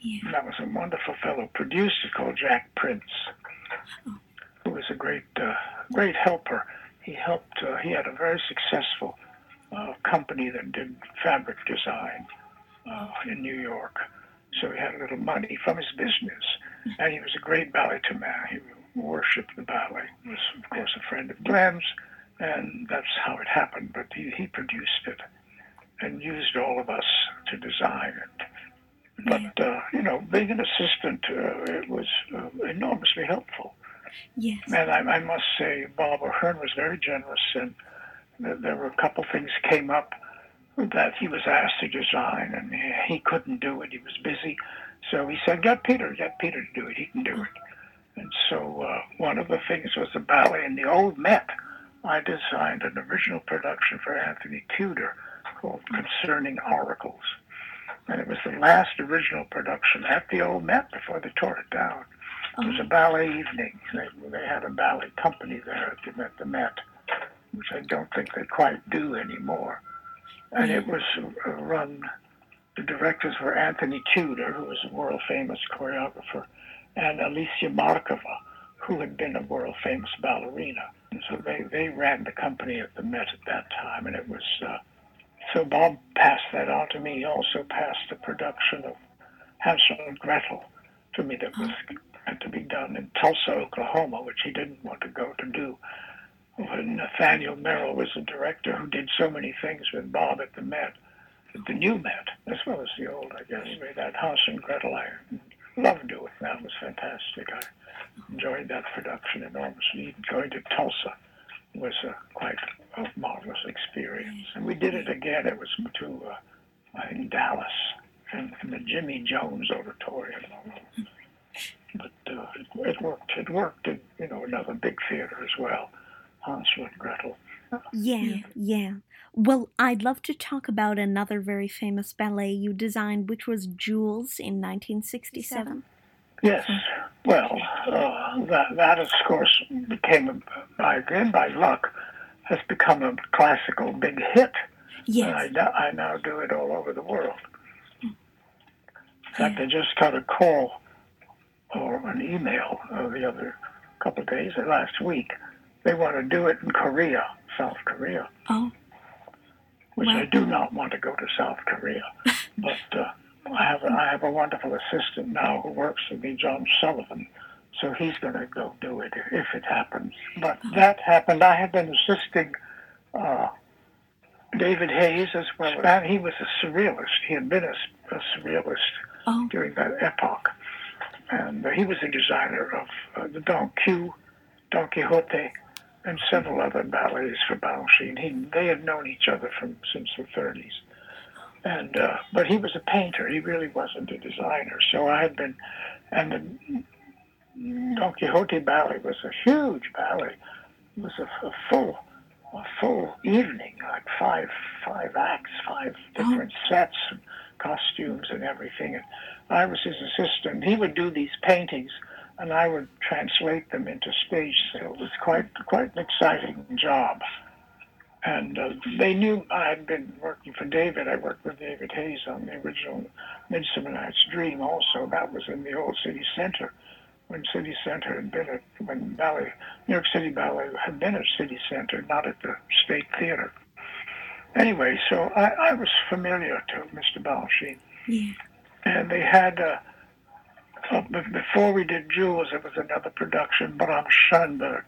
Yeah. And that was a wonderful fellow producer called Jack Prince, oh. who was a great, uh, great helper. He helped. Uh, he had a very successful uh, company that did fabric design uh, in New York. So he had a little money from his business, and he was a great ballet man. He worshipped the ballet. He was, of course, a friend of Glenn's and that's how it happened. But he, he produced it and used all of us to design it. But uh, you know, being an assistant, uh, it was uh, enormously helpful.
Yes.
And I, I, must say, Bob O'Hearn was very generous, and there were a couple things came up that he was asked to design, and he couldn't do it. He was busy, so he said, "Get Peter, get Peter to do it. He can do it." And so uh, one of the things was the ballet in the old Met I designed an original production for Anthony Tudor called Concerning Oracles. And it was the last original production at the old Met before they tore it down. It was a oh. ballet evening. They, they had a ballet company there at the, at the Met, which I don't think they quite do anymore. And it was uh, run, the directors were Anthony Tudor, who was a world famous choreographer, and Alicia Markova, who had been a world famous ballerina. And so they, they ran the company at the Met at that time, and it was uh, so Bob passed that on to me. He also passed the production of Hansel and Gretel to me that was had to be done in Tulsa, Oklahoma, which he didn't want to go to do. When Nathaniel Merrill was the director who did so many things with Bob at the Met, the new Met, as well as the old, I guess. That Hansel and Gretel I loved doing. That was fantastic. I enjoyed that production enormously. Going to Tulsa was a, quite a marvelous experience. And we did it again. It was to uh, in Dallas in, in the Jimmy Jones Auditorium. But uh, it, it, worked. It worked in, you know, another big theater as well, Hansel and Gretel.
Yeah, yeah. Well, I'd love to talk about another very famous ballet you designed, which was Jewels in 1967.
Yes, well, uh, that that of course became a, by then by luck has become a classical big hit.
Yes.
And I, I now do it all over the world. In fact, I just got a call or an email uh, the other couple of days, or last week. They want to do it in Korea, South Korea,
Oh,
which
Wow.
I do not want to go to South Korea. but uh, I have I have a wonderful assistant now who works for me, John Sullivan. So he's going to go do it if it happens. But that happened. I had been assisting uh, David Hays as well. And he was a surrealist. He had been a, a surrealist
oh,
during that epoch. And he was the designer of uh, the Don Q, Don Quixote, and several other ballets for Balanchine. He, they had known each other from since the 30s. And uh, but he was a painter. He really wasn't a designer. So I had been, and the Don Quixote ballet was a huge ballet. It was a, a full, a full evening, like five five acts, five different sets, and costumes and everything. And I was his assistant. He would do these paintings, and I would translate them into stage. So it was quite quite an exciting job. And uh, they knew I had been working for David. I worked with David Hays on the original Midsummer Night's Dream. Also, that was in the old city center when City Center had been at when Ballet New York City Ballet had been at City Center, not at the State Theater. Anyway, so I, I was familiar to Mr. Balanchine
yeah.
And they had uh, uh, before we did Jewels, it was another production, Brahms-Schoenberg,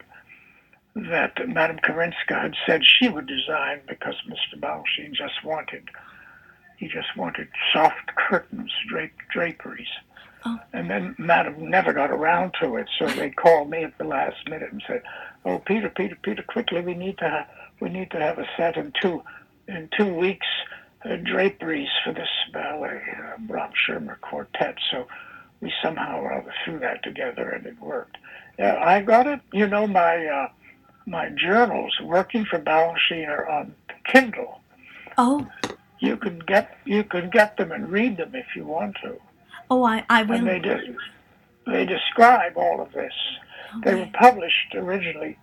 that Madame Karinska had said she would design because Mr. Balanchine just wanted he just wanted soft curtains, drape, draperies.
Oh.
And then Madame never got around to it, so they called me at the last minute and said, "Oh, Peter, Peter, Peter, quickly, we need to ha- we need to have a set in two in two weeks uh, draperies for this ballet, uh, Brahms-Schoenberg Quartet." So we somehow or other threw that together, and it worked. Yeah, I got it. You know, my uh, my journals working for Balanchine are on Kindle.
Oh,
You can get you can get them and read them if you want to.
oh, I, I
And
will.
they de- they describe all of this. They were published originally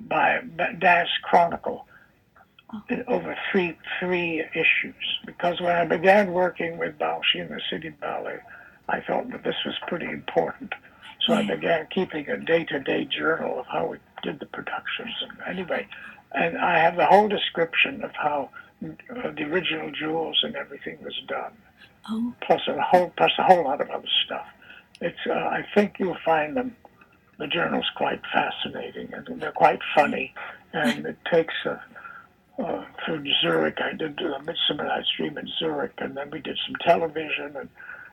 by Dance Chronicle over three three issues. Because when I began working with Balanchine the City Ballet, I felt that this was pretty important. So I began keeping a day-to-day journal of how we did the productions. And anyway, and I have the whole description of how uh, the original jewels and everything was done
Oh,
plus a whole plus a whole lot of other stuff. It's uh, I think you'll find them the journal's quite fascinating and they're quite funny and it takes a uh, through Zurich. I did the Midsummer Night's Dream in Zurich, and then we did some television, and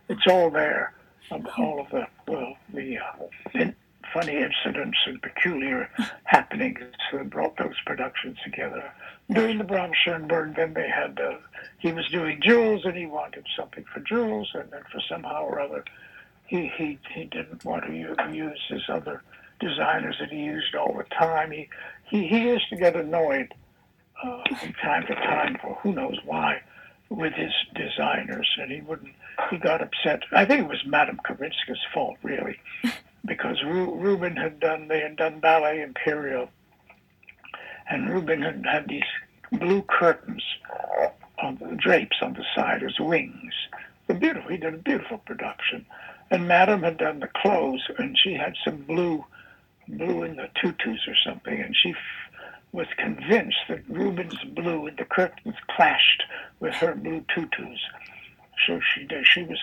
it's all there. Um, all of the well, the uh, in, funny incidents and peculiar happenings that brought those productions together. During the Brahms-Schoenberg, then they had uh, he was doing Jewels, and he wanted something for Jewels, and then for somehow or other, he he he didn't want to use his other designers that he used all the time. He he, he used to get annoyed uh, from time to time for who knows why with his designers, and he wouldn't. He got upset. I think it was Madame Karinska's fault, really, because Ru- Rouben had done. They had done Ballet Imperial, and Rouben had had these blue curtains on the drapes on the side as wings. They're beautiful. He did a beautiful production, and Madame had done the clothes, and she had some blue, blue in the tutus or something, and she was convinced that Rouben's blue and the curtains clashed with her blue tutus. So she she was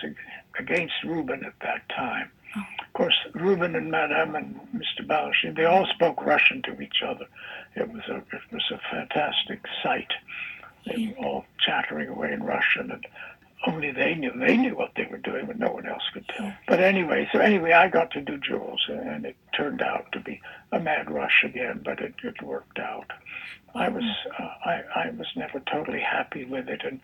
against Rouben at that time. Of course, Rouben and Madame and Mr. Balanchine, they all spoke Russian to each other. It was a it was a fantastic sight. They were all chattering away in Russian, and only they knew they knew what they were doing, but no one else could tell. But anyway, so anyway, I got to do Jewels, and it turned out to be a mad rush again, but it, it worked out. I was uh, I I was never totally happy with it, and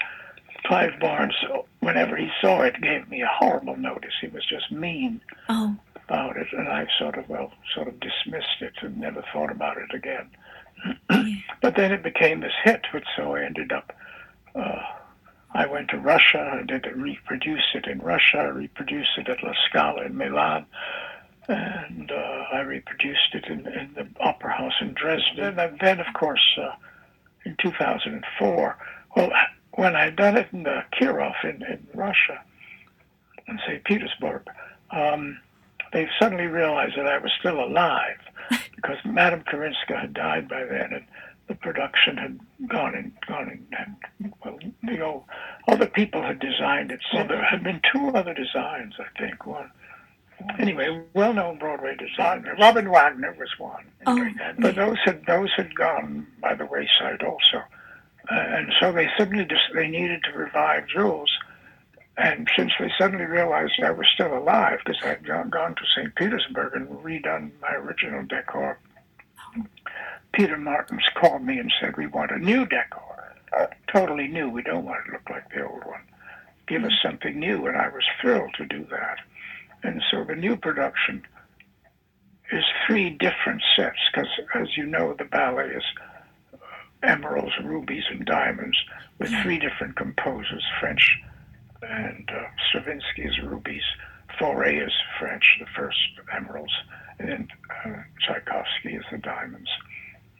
Clive Barnes, whenever he saw it, gave me a horrible notice. He was just mean.
oh,
about it, and I sort of well sort of dismissed it and never thought about it again. but then it became this hit, which so I ended up. Uh, I went to Russia. I did reproduce it in Russia. I reproduced it at La Scala in Milan, and uh, I reproduced it in, in, the Opera House in Dresden. And then, of course, uh, in 2004, well, when I'd done it in the Kirov in, in Russia, in St. Petersburg, um, they suddenly realized that I was still alive because Madame Karinska had died by then, and the production had gone and gone and, and well, you know, other people had designed it. So there had been two other designs, I think. One, anyway, well-known Broadway designer. Robin Wagner was one,
oh,
but those had those had gone by the wayside also, uh, and so they suddenly just they needed to revive Jewels. And since they suddenly realized I was still alive because I'd gone, gone to St. Petersburg and redone my original decor, Peter Martins called me and said, We want a new decor, uh, totally new. We don't want it to look like the old one. Give us something new. And I was thrilled to do that. And so the new production is three different sets because, as you know, the ballet is uh, emeralds, rubies, and diamonds with three different composers French and uh, Stravinsky is rubies, Fauré is French, the first emeralds, and then uh, Tchaikovsky is the diamonds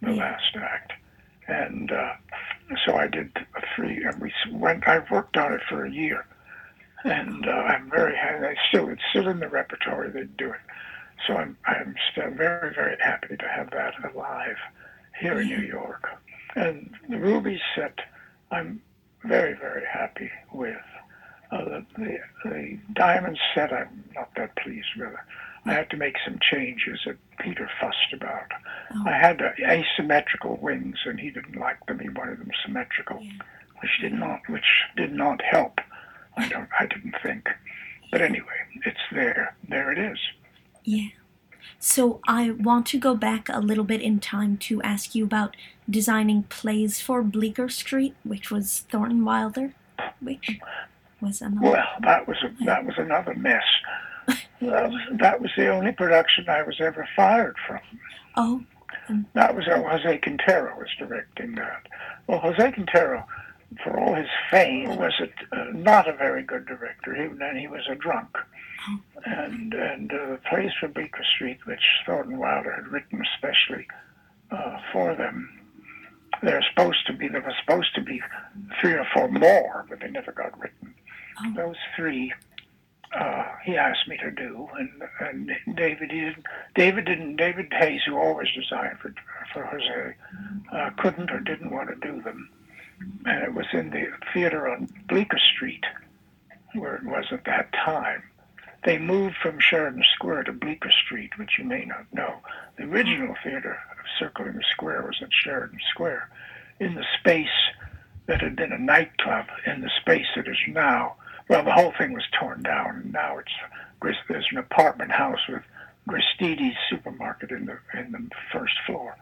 the last act. And uh, so I did three, and we went, I worked on it for a year. And uh, I'm very happy. I still, it's still in the repertory. They do it. So I'm, I'm still very, very happy to have that alive here in New York. And the Ruby set, I'm very, very happy with. Uh, the, the, the diamond set, I'm not that pleased with. I had to make some changes that Peter fussed about. Oh. I had asymmetrical wings, and he didn't like them. He wanted them symmetrical, yeah. which did not which did not help. I don't. I didn't think. But anyway, it's there. There it is.
Yeah. So I want to go back a little bit in time to ask you about designing plays for Bleecker Street, which was Thornton Wilder, which was another.
Well, that was a, that was another mess that, was, that was the only production I was ever fired from.
Oh.
That was uh, Jose Quintero was directing that. Well, Jose Quintero, for all his fame, was a, uh, not a very good director. He, and he was a drunk. Oh. And and uh, the plays for Bleecker Street, which Thornton Wilder had written especially uh, for them, they're supposed to be. There were supposed to be three or four more, but they never got written. Oh. Those three uh, he asked me to do, and and David didn't. David didn't. David Hays, who always designed for for Jose, uh, couldn't or didn't want to do them, and it was in the theater on Bleecker Street, where it was at that time. They moved from Sheridan Square to Bleecker Street, which you may not know. The original theater of Circle in the Square was at Sheridan Square, in the space that had been a nightclub, in the space that is now well, the whole thing was torn down, and now it's there's an apartment house with Gristedes supermarket in the in the first floor.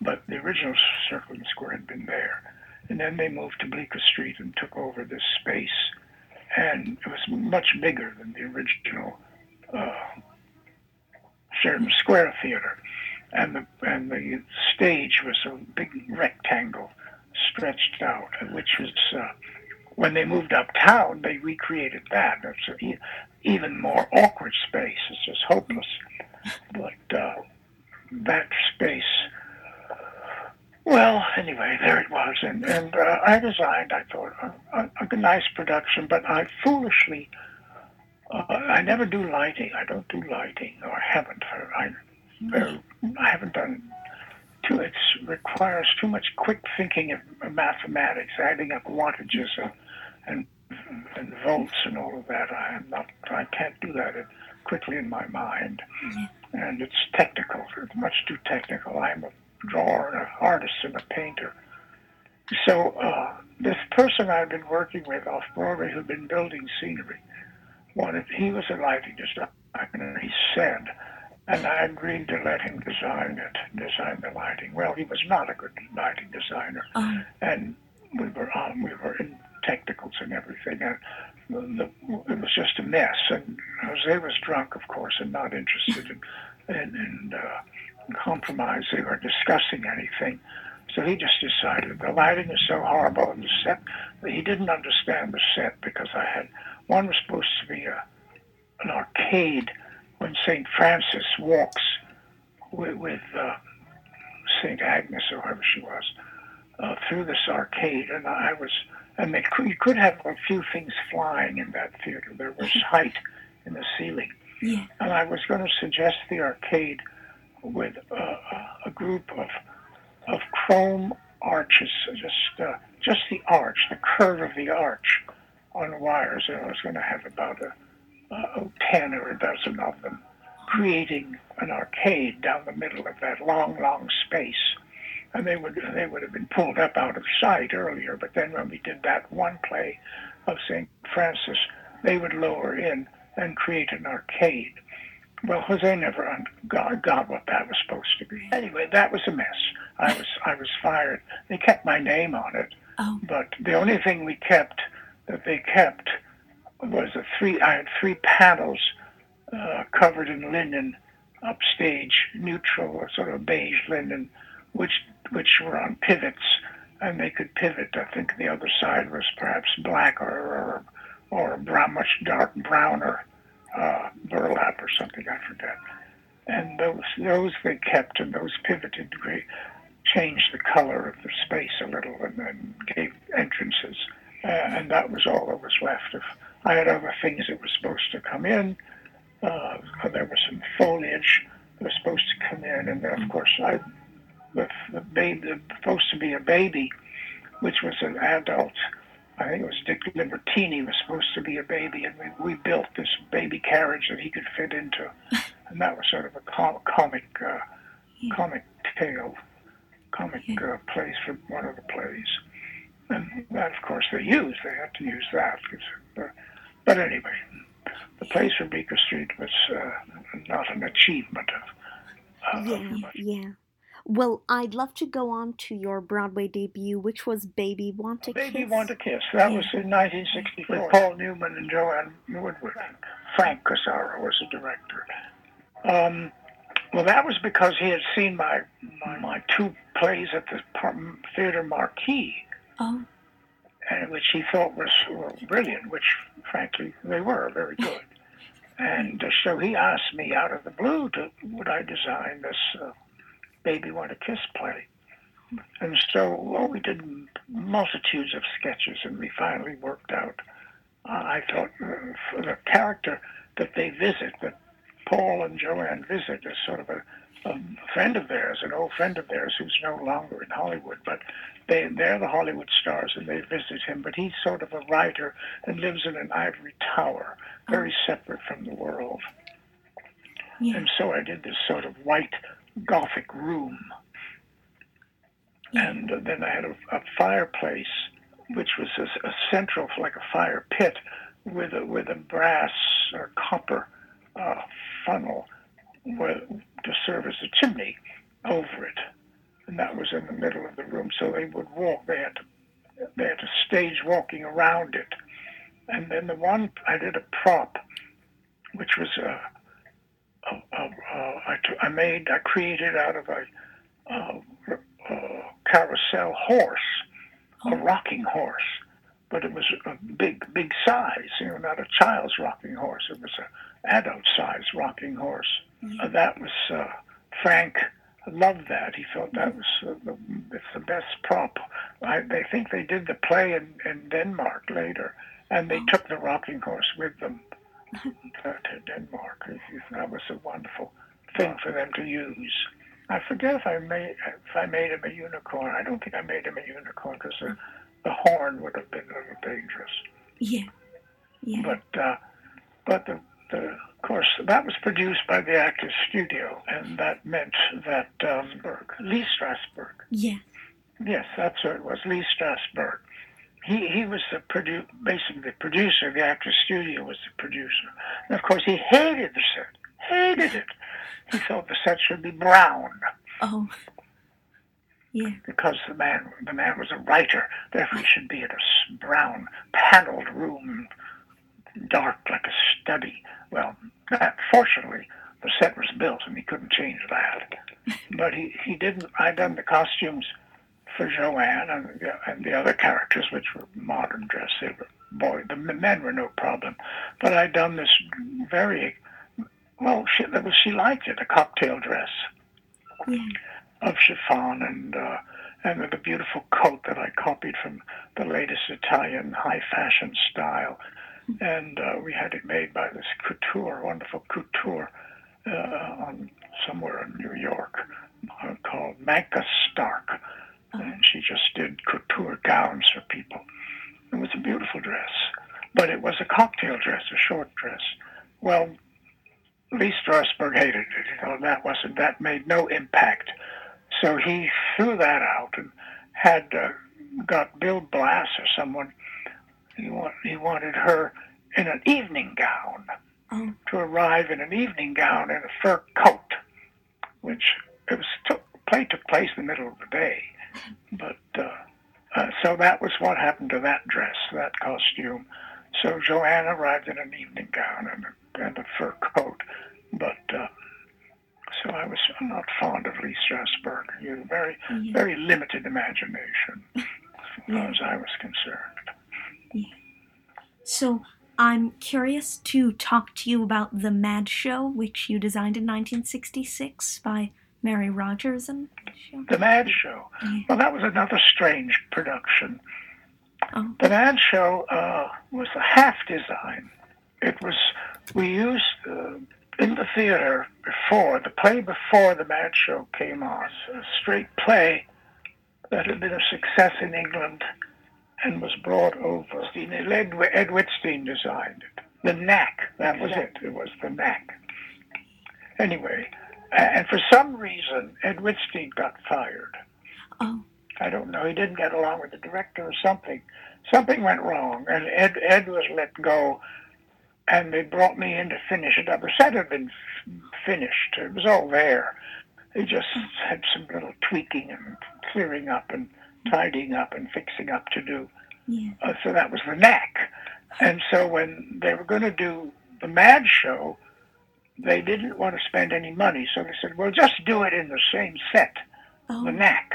But the original Circle Square had been there, and then they moved to Bleecker Street and took over this space, and it was much bigger than the original uh, Sheridan Square Theater, and the and the stage was a big rectangle stretched out, which was. Uh, when they moved uptown, they recreated that. It's an even more awkward space. It's just hopeless. But uh, that space, well, anyway, there it was. And, and uh, I designed, I thought, a, a, nice production, but I foolishly, uh, I never do lighting. I don't do lighting, or haven't. I, I haven't done too, it requires too much quick thinking of mathematics, adding up wattages and and and volts and all of that. I am not. I can't do that quickly in my mind, and it's technical. It's much too technical. I'm a drawer, and an artist, and a painter. So uh, this person I've been working with off Broadway, who'd been building scenery, wanted. He was a lighting designer. He said. And I agreed to let him design it, design the lighting. Well, he was not a good lighting designer,
uh-huh.
and we were on, we were in technicals and everything. And the, it was just a mess. And Jose was drunk, of course, and not interested in, in, in uh, compromise or discussing anything. So he just decided the lighting is so horrible in the set that he didn't understand the set because I had one was supposed to be a an arcade when St. Francis walks with, with uh, St. Agnes or whoever she was uh, through this arcade, and I was, and they could, you could have a few things flying in that theater. There was height in the ceiling,
Yeah.
and I was going to suggest the arcade with uh, a group of of chrome arches, just uh, just the arch, the curve of the arch on wires, and I was going to have about a uh, ten or a dozen of them, creating an arcade down the middle of that long, long space. And they would they would have been pulled up out of sight earlier, but then when we did that one play of St. Francis, they would lower in and create an arcade. Well, Jose never got, got what that was supposed to be. Anyway, that was a mess. I was I was fired. They kept my name on it,
Oh.
but the only thing we kept that they kept was a three. I had three panels uh, covered in linen, upstage, neutral, sort of beige linen, which which were on pivots, and they could pivot. I think the other side was perhaps black or or, or brown, much dark browner uh, burlap or something. I forget. And those those they kept, and those pivoted great changed the color of the space a little and then gave entrances. Uh, and that was all that was left. If I had other things that were supposed to come in, uh, there was some foliage that was supposed to come in, and then of course I, the, the baby, supposed to be a baby, which was an adult. I think it was Dick Libertini was supposed to be a baby, and we, we built this baby carriage that he could fit into, and that was sort of a com- comic, uh, comic tale comic uh, plays from one of the plays. And that, of course, they used. They had to use that. 'cause, uh, but anyway, the place for Bleecker Street was uh, not an achievement of. of
Yeah, yeah. Well, I'd love to go on to your Broadway debut, which was Baby Want a
Baby
Kiss.
Baby Want a Kiss. That was in 1964 with Paul Newman and Joanne Woodward. Frank Corsaro was the director. Um, well, that was because he had seen my, my, my two plays at the Theater Marquis.
Oh,
and which he thought was were brilliant, which frankly they were very good. And uh, so he asked me out of the blue to would I design this uh, Baby Want a Kiss play. And so well, we did multitudes of sketches, and we finally worked out. Uh, I thought uh, for the character that they visit, that Paul and Joanne visit, is sort of a, a friend of theirs, an old friend of theirs who's no longer in Hollywood, but they they're the Hollywood stars and they visit him, but he's sort of a writer and lives in an ivory tower, very separate from the world.
yeah,
And so I did this sort of white Gothic room,
yeah.
and then I had a, a fireplace, which was a, a central, like a fire pit, with a with a brass or copper uh, funnel where, to serve as a chimney over it, and that was in the middle of the room. So they would walk. They had to they had to stage walking around it, and then the one I did a prop, which was a, a I, t- I made I created out of a, a, a carousel horse, a
Oh.
rocking horse, but it was a big big size. You know, not a child's rocking horse. It was a adult size rocking horse.
Yeah.
Uh, that was uh, Frank loved that. He felt that was uh, the, it's the best prop. I, they think they did the play in, in Denmark later, and they took the rocking horse with them to, to Denmark. That was a wonderful thing for them to use. I forget if I made if I made him a unicorn. I don't think I made him a unicorn because the, the horn would have been a little dangerous.
yeah, yeah.
But uh, but the, the of course that was produced by the Actors Studio, and that meant that um, Lee Strasberg.
yeah.
Yes, that's who it was. Lee Strasberg. He he was the produ- basically the producer. The Actors Studio was the producer, and of course he hated the set. Hated it. He thought the set should be brown
Oh, yeah,
because the man the man was a writer. Therefore, he should be in a brown paneled room dark like a study. Well, that, fortunately, the set was built and he couldn't change that. But he, he didn't, I done the costumes for Joanne and the, and the other characters, which were modern dress. They were, boy, the men were no problem. But I'd done this very, well, she, she liked it, a cocktail dress
Yeah.
of chiffon and uh, and with a beautiful coat that I copied from the latest Italian high fashion style. And uh, we had it made by this couture, wonderful couture, uh, on somewhere in New York uh, called Magda Stark. And she just did couture gowns for people. It was a beautiful dress, but it was a cocktail dress, a short dress. Well, Lee Strasberg hated it. You know, that wasn't that made no impact. So he threw that out and had uh, got Bill Blass or someone. He, want, he wanted her in an evening gown
Oh.
to arrive in an evening gown and a fur coat, which it was took, play took place in the middle of the day. But uh, uh, so that was what happened to that dress, that costume. So Joanne arrived in an evening gown and a, and a fur coat, but. Uh, so I was not fond of Lee Strasberg. He had a very,
Yeah.
very limited imagination, as far
Yeah.
as I was concerned.
So I'm curious to talk to you about The Mad Show, which you designed in 1966 by Mary Rodgers and show.
The Mad Show.
Yeah.
Well, that was another strange production.
Oh.
The Mad Show uh, was a half design. It was, we used uh, in the theater before, the play before The Mad Show came on, a straight play that had been a success in England and was brought over. Ed, Ed Wittstein designed it. The Knack, that was it. It was The Knack. Anyway, a- and for some reason, Ed Wittstein got fired.
Oh.
I don't know. He didn't get along with the director or something. Something went wrong, and Ed Ed was let go, and they brought me in to finish it up. The set had been f- finished; it was all there. They just had some little tweaking and clearing up and tidying up and fixing up to do.
Yeah.
Uh, so that was the knack. And so when they were going to do the Mad Show, they didn't want to spend any money, so they said, "Well, just do it in the same set." the
Oh.
knack.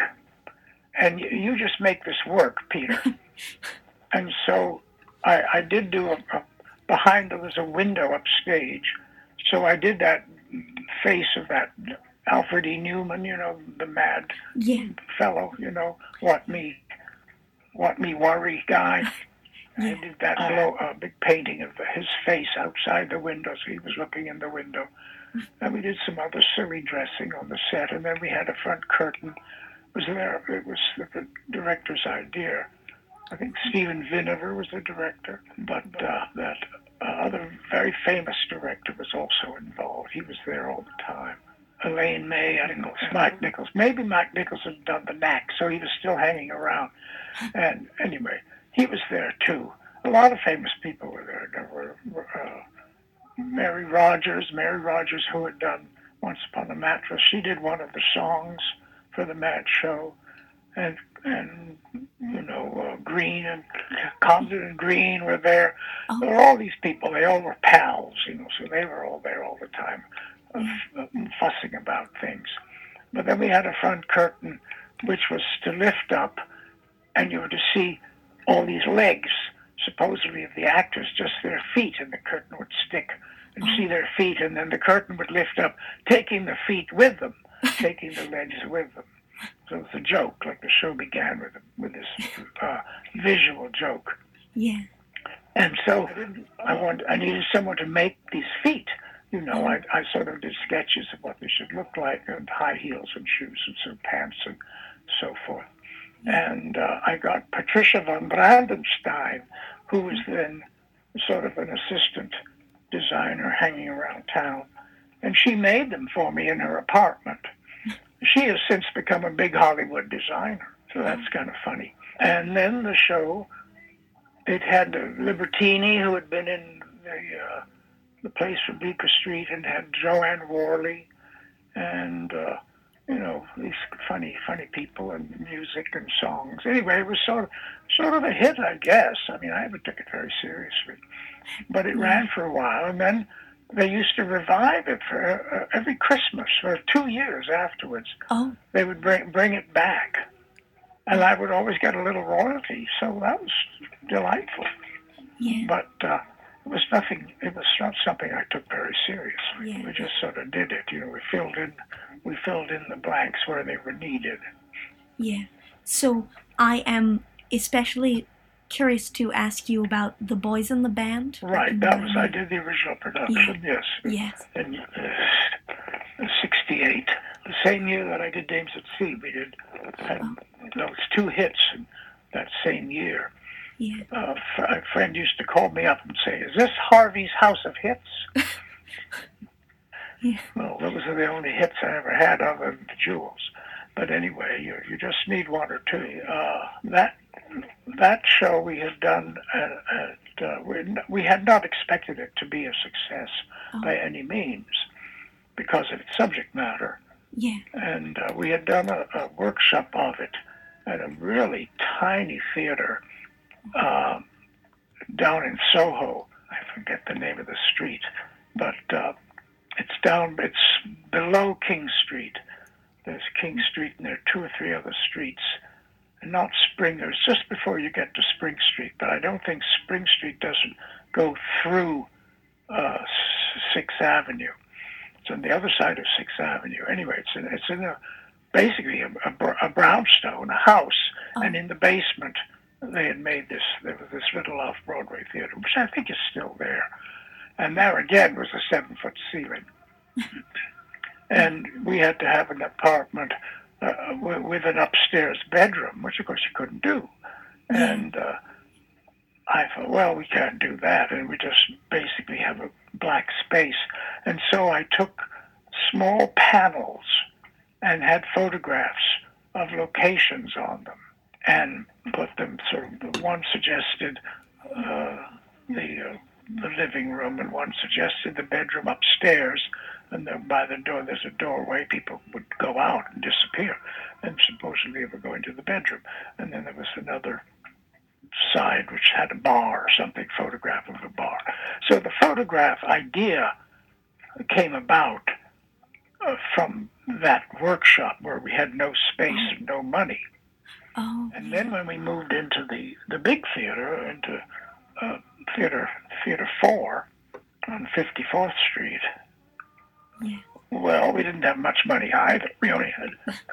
And you, you just make this work, Peter. and so I, I did do a, a, behind there was a window upstage. So I did that face of that Alfred E. Neuman, you know, the mad
Yeah.
fellow, you know, what me, what me worry guy. I did that blow, uh, big painting of his face outside the window, so he was looking in the window. And we did some other silly dressing on the set, and then we had a front curtain. Was there? It was the director's idea. I think Steven Vinaver was the director, but uh, that uh, other very famous director was also involved. He was there all the time. Elaine May, Nichols, Mike Nichols. Maybe Mike Nichols had done the knack, so he was still hanging around. And anyway, he was there too. A lot of famous people were there. There were uh, Mary Rodgers, Mary Rodgers, who had done Once Upon a Mattress. She did one of the songs for the Mad Show, and and you know uh, Green and Comden and Green were there.
Oh.
There were all these people. They all were pals, you know, so they were all there all the time, uh, f- fussing about things. But then we had a front curtain, which was to lift up, and you were to see all these legs, supposedly of the actors, just their feet, and the curtain would stick and see their feet, and then the curtain would lift up, taking the feet with them, taking the legs with them. So it's a joke, like the show began with with this uh, visual joke.
Yeah.
And so I wanted, I needed someone to make these feet. You know, I, I sort of did sketches of what they should look like, and high heels and shoes and some pants and so forth. And uh, I got Patrizia von Brandenstein, who was then sort of an assistant designer hanging around town, and she made them for me in her apartment. She has since become a big Hollywood designer, so that's kind of funny. And then the show, it had Libertini, who had been in the uh, the place for Bleecker Street, and had Jo Anne Worley, and uh, you know, these funny, funny people and music and songs. Anyway, it was sort of, sort of a hit, I guess. I mean, I never took it very seriously, but it ran for a while, and then they used to revive it for uh, every Christmas for two years afterwards.
Oh,
They would bring bring it back, and I would always get a little royalty, so that was delightful.
yeah,
But uh, it was nothing. It was not something I took very seriously.
Yeah.
We just sort of did it. You know, we filled in we filled in the blanks where they were needed.
yeah. So I am especially curious to ask you about the boys in the band.
Right. That was I did the original production. Yes.
Yes.
In uh, '68, the same year that I did Dames at Sea, we did had those two hits in that same year.
Yeah.
Uh, a friend used to call me up and say, "Is this Harvey's House of Hits?"
Yeah.
Well, those are the only hits I ever had other than the Jewels. But anyway, you you just need one or two. Uh, that that show we had done at, at uh, we we had not expected it to be a success
Oh.
by any means because of its subject matter,
Yeah.
and uh, we had done a, a workshop of it at a really tiny theater uh, down in Soho. I forget the name of the street, but uh, it's down. It's below King Street. There's King Street, and there are two or three other streets. And not Spring. It's just before you get to Spring Street, but I don't think Spring Street doesn't go through uh, Sixth Avenue. It's on the other side of Sixth Avenue. Anyway, it's in it's in a basically a, a, a brownstone, a house,
Oh.
and in the basement they had made this there was this little off Broadway theater, which I think is still there. And there again was a seven foot ceiling. and we had to have an apartment uh, with, with an upstairs bedroom, which of course you couldn't do. And uh, I thought, well, we can't do that, and we just basically have a black space. And so I took small panels and had photographs of locations on them and put them sort of the one suggested uh, the uh, the living room and one suggested the bedroom upstairs and then by the door there's a doorway people would go out and disappear and supposedly they were going to the bedroom and then there was another side which had a bar or something photograph of a bar so the photograph idea came about uh, from that workshop where we had no space and no money
Oh.
and then when we moved into the, the big theater, into uh, theater theater four on 54th Street,
Yeah.
well, we didn't have much money either. We only had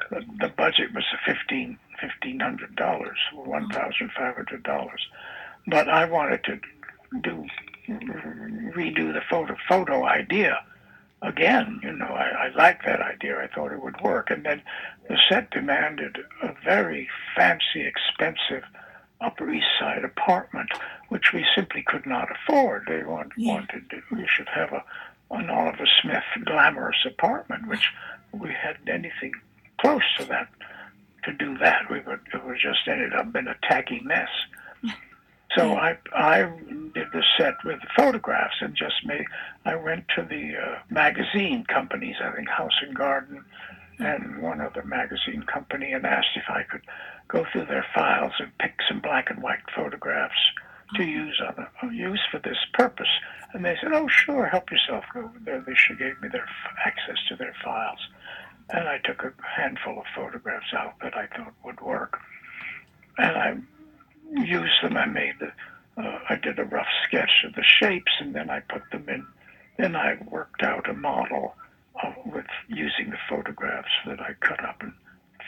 the, the budget was fifteen fifteen hundred dollars, one thousand five hundred dollars. But I wanted to do redo the photo photo idea again. You know, I, I liked that idea. I thought it would work, and then the set demanded a very fancy, expensive Upper East Side apartment, which we simply could not afford. They want,
Yeah.
wanted we should have a an Oliver Smith glamorous apartment, which we hadn't anything close to that to do that. We would it would just ended up in a tacky mess. So I I did the set with photographs and just made. I went to the uh, magazine companies, I think House and Garden, and one other magazine company, and asked if I could go through their files and pick some black and white photographs to use on a, use for this purpose. And they said, "Oh, sure, help yourself. Go over there." They should gave me their f- access to their files, and I took a handful of photographs out that I thought would work, and I used them. I made the, uh, I did a rough sketch of the shapes, and then I put them in. Then I worked out a model with using the photographs that I cut up and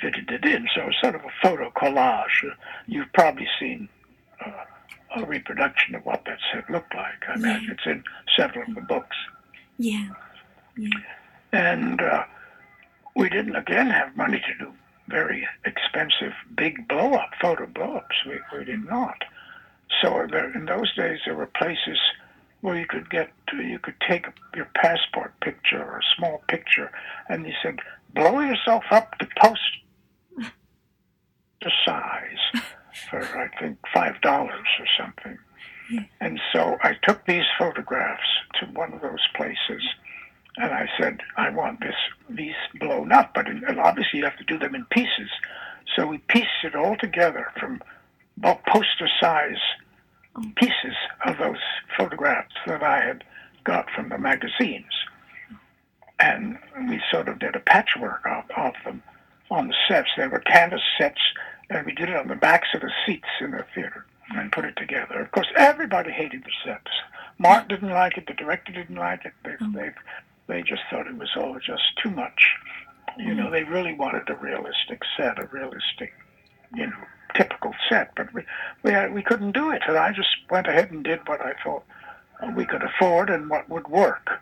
fitted it in. So it's sort of a photo collage. Uh, You've probably seen uh, a reproduction of what that set looked like. I imagine
Yeah.
it's in several of the books.
Yeah. Yeah.
And uh, we didn't again have money to do very expensive big blow up photo blow ups. We, we did not. So in those days there were places where you could get you could take your passport picture or a small picture and you said blow yourself up to post the size for I think five dollars or something.
Yeah.
And so I took these photographs to one of those places And I said, I want this these blown up, but in, obviously you have to do them in pieces. So we pieced it all together from about poster size pieces of those photographs that I had got from the magazines. And we sort of did a patchwork of, of them on the sets. They were canvas sets, and we did it on the backs of the seats in the theater and put it together. Of course, everybody hated the sets. Mart didn't like it. The director didn't like it. They, oh. they, they just thought it was all just too much. You know, mm. they really wanted a realistic set, a realistic, you know, typical set, but we we, had, we couldn't do it. And I just went ahead and did what I thought uh, we could afford and what would work.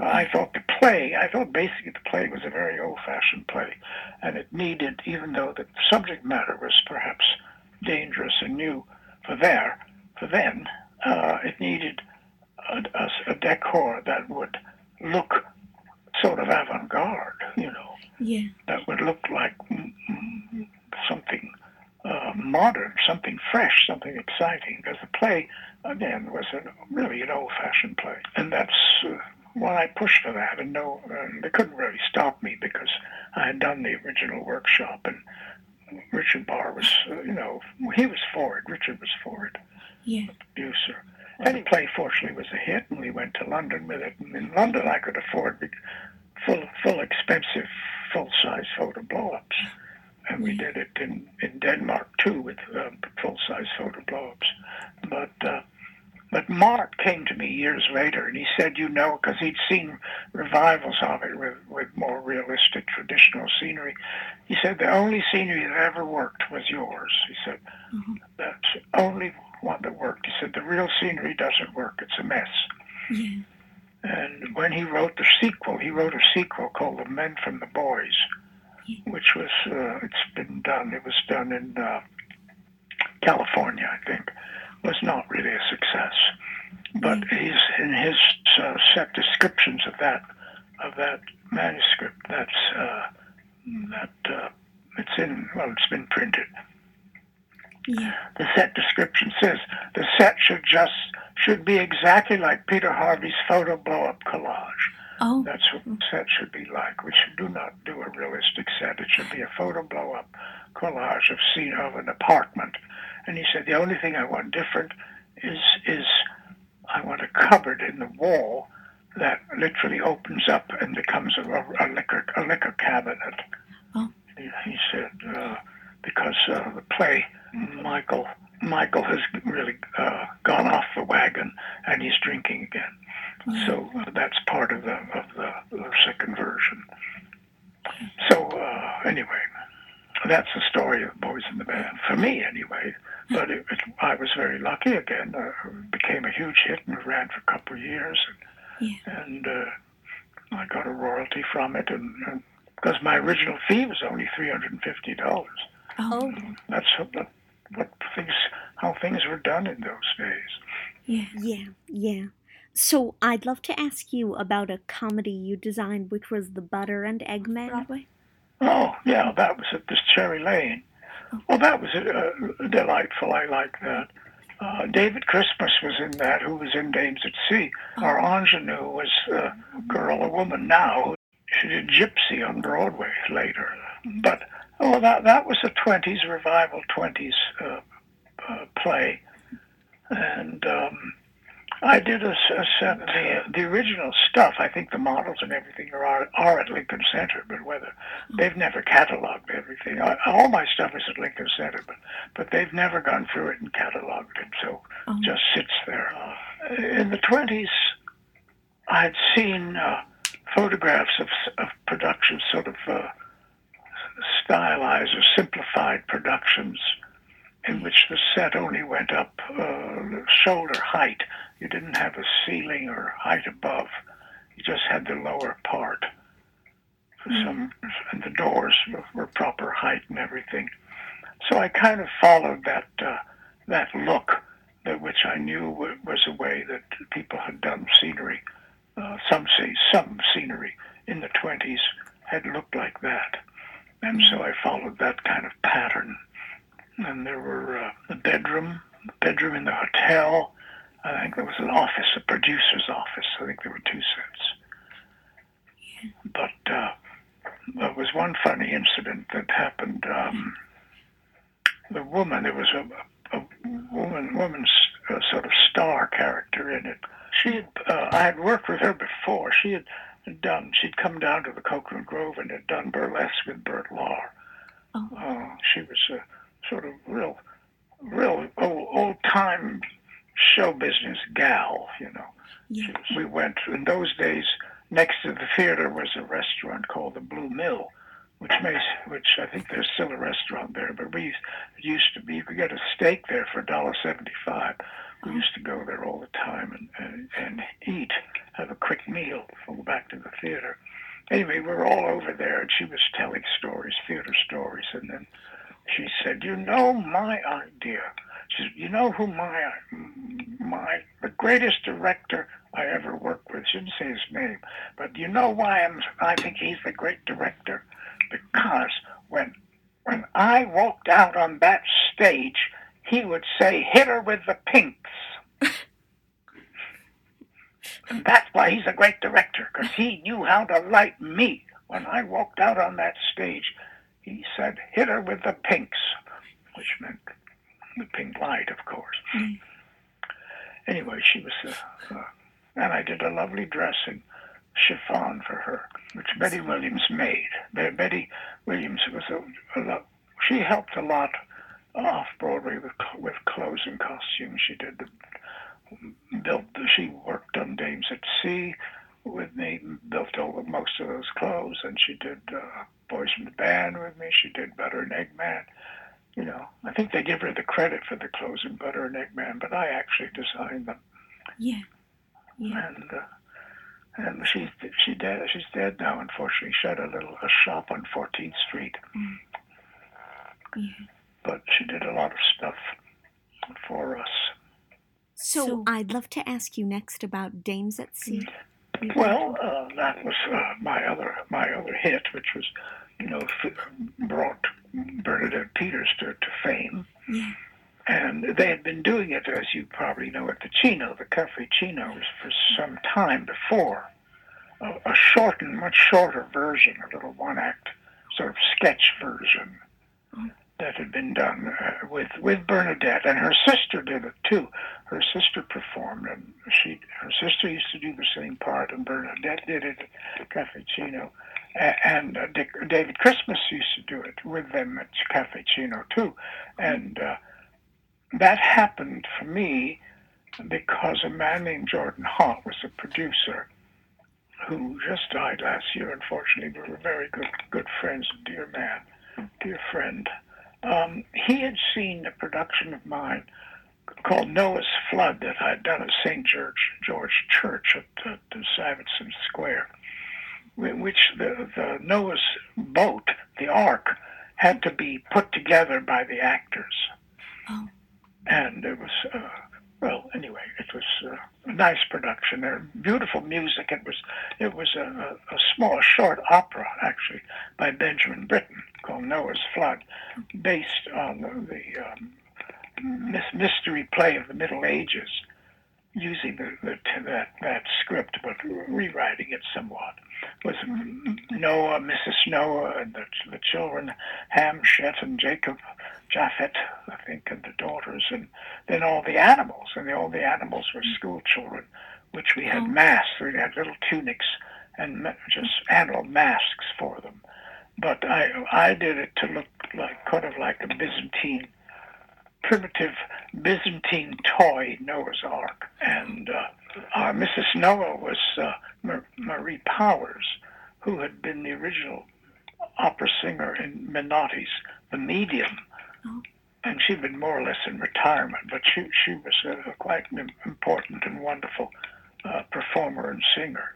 I thought the play, I thought basically the play was a very old-fashioned play, and it needed, even though the subject matter was perhaps dangerous and new for there, for then, uh, it needed a, a, a, decor that would look sort of avant-garde, you know,
yeah.
that would look like mm, mm, something uh, modern, something fresh, something exciting. Because the play, again, was a, really an old-fashioned play, and that's uh, why I pushed for that. And no, they couldn't really stop me because I had done the original workshop, and Richard Barr was, uh, you know, he was for it. Richard was for it.
Yeah.
The producer. And the play, fortunately, was a hit, and we went to London with it. And in London, I could afford full, full, expensive, full-size photo blow-ups and we did it in, in Denmark too with uh, full-size photo blow-ups. But uh, but Mart came to me years later and he said, you know, because he'd seen revivals of it with, with more realistic traditional scenery. He said the only scenery that ever worked was yours. He said mm-hmm. that's the only one that worked. He said the real scenery doesn't work. It's a mess.
Yeah.
And when he wrote the sequel, he wrote a sequel called The Men from the Boys which was uh, it's been done. It was done in uh, California, I think. Was not really a success, but mm. he's in his uh, set descriptions of that of that manuscript. That's uh, that uh, it's in. Well, it's been printed.
Yeah.
The set description says the set should just should be exactly like Peter Harvey's photo blow up collage.
Oh.
That's what the set should be like. We should do not do a realistic set. It should be a photo blow up collage of scene of an apartment. And he said the only thing I want different is is I want a cupboard in the wall that literally opens up and becomes a, a liquor a liquor cabinet.
Oh.
He, he said uh, because uh, the play Michael Michael has really uh, gone off the wagon and he's drinking again. So uh, that's part of the of the, the second version. So uh, anyway, that's the story of Boys in the Band for me, anyway. But it, it, I was very lucky again. Uh, it became a huge hit and ran for a couple of years,
and,
yeah. and uh, I got a royalty from it, and, and because my original fee was only three hundred and fifty dollars.
Oh,
that's what, what things how things were done in those days.
Yeah, yeah, yeah. So I'd love to ask you about a comedy you designed, which was the Butter and Egg Man.
Broadway. Oh yeah, that was at this Cherry Lane. Oh. Well, that was uh, delightful. I like that. Uh, David Christmas was in that, who was in Dames at Sea. Oh. Our ingenue was a girl, a woman now. She did Gypsy on Broadway later. But, oh, that, that was a 20s, revival 20s uh, uh, play. And um, I did a, a set. The, the original stuff, I think the models and everything are are at Lincoln Center, but whether they've never cataloged everything. I, all my stuff is at Lincoln Center, but but they've never gone through it and cataloged it, so oh. it just sits there. Uh, in the twenties, I had seen uh, photographs of of productions, sort of uh, stylized or simplified productions in which the set only went up uh, shoulder height. You didn't have a ceiling or height above. You just had the lower part. Mm-hmm. Some and the doors were, were, proper height and everything. So I kind of followed that uh, that look, that which I knew was a way that people had done scenery. Uh, some say some scenery in the 20s had looked like that, and so I followed that kind of pattern and there were uh, the bedroom, the bedroom in the hotel. I think there was an office, a producer's office. I think there were two sets. But uh, there was one funny incident that happened. Um, the woman, there was a, a woman, woman's uh, sort of star character in it. She had, uh, I had worked with her before. She had done, she'd come down to the Coconut Grove and had done burlesque with Bert Lahr.
Oh.
Uh, she was a sort of real, real old, old time show business gal, you know.
Yeah.
We went in those days. Next to the theater was a restaurant called the Blue Mill, which makes, which I think there's still a restaurant there. But we used, it used to be you could get a steak there for a dollar seventy-five. We used to go there all the time and, and and eat, have a quick meal go back to the theater. Anyway, we were all over there, and she was telling stories, theater stories, and then she said, "You know my idea." She said, "You know who my my the greatest director I ever worked with." She didn't say his name, but you know why I'm I think he's the great director because when when I walked out on that stage, he would say, "Hit her with the pinks." and that's why he's a great director because he knew how to light me when I walked out on that stage. He said, "Hit her with the pinks," which meant the pink light, of course.
Mm.
Anyway, she was, uh, uh, and I did a lovely dress in chiffon for her, which Betty Williams made. Be- Betty Williams was a, a lot. She helped a lot off Broadway with with clothes and costumes. She did the built. She worked on Dames at Sea with me, built all the, most of those clothes, and she did uh, Boys in the Band with me. She did Butter and Egg Man. You know, I think they give her the credit for the clothes in Butter and Egg Man, but I actually designed them.
Yeah. Yeah.
And uh, and she's she dead. She's dead now. Unfortunately, she had a little a shop on 14th Street,
Yeah.
but she did a lot of stuff for us.
So, I'd love to ask you next about Dames at Sea.
Well, uh, that was uh, my other my other hit, which was, you know, f- brought Bernadette Peters to, to fame.
Yeah.
And they had been doing it, as you probably know, at the Cino, the Cafe Cino, for some time before. A, a shortened, much shorter version, a little one-act sort of sketch version that had been done uh, with with Bernadette, and her sister did it too. Her sister performed, and she her sister used to do the same part, and Bernadette did it at Cafe Cino. And uh, Dick, David Christmas used to do it with them at Cafe Cino too, and uh, that happened for me because a man named Jordan Hott was a producer who just died last year. Unfortunately, we were very good good friends, dear man, dear friend. Um, he had seen a production of mine called Noah's Flood that I'd done at St. George George Church at, at the Stuyvesant Square, in which the, the Noah's boat, the Ark, had to be put together by the actors.
Oh.
And it was, uh, well, anyway, it was uh, a nice production. There, beautiful music. It was, it was a, a small, short opera actually by Benjamin Britten called Noah's Flood, based on the, the um, mys- mystery play of the Middle Ages, using the, the, that that script but rewriting it somewhat. With Noah, Mrs. Noah, and the, the children, Ham, Shet, and Jacob, Japhet, I think, and the daughters, and then all the animals, and the, all the animals were school children, which we had
Oh.
masks. We had little tunics and just animal masks for them. But I I did it to look like kind of like a Byzantine, primitive Byzantine toy Noah's Ark, and uh, uh, Mrs. Noah was uh, Mar- Marie Powers, who had been the original opera singer in Menotti's The Medium.
Oh.
And she'd been more or less in retirement, but she, she was a, a quite im- important and wonderful uh, performer and singer.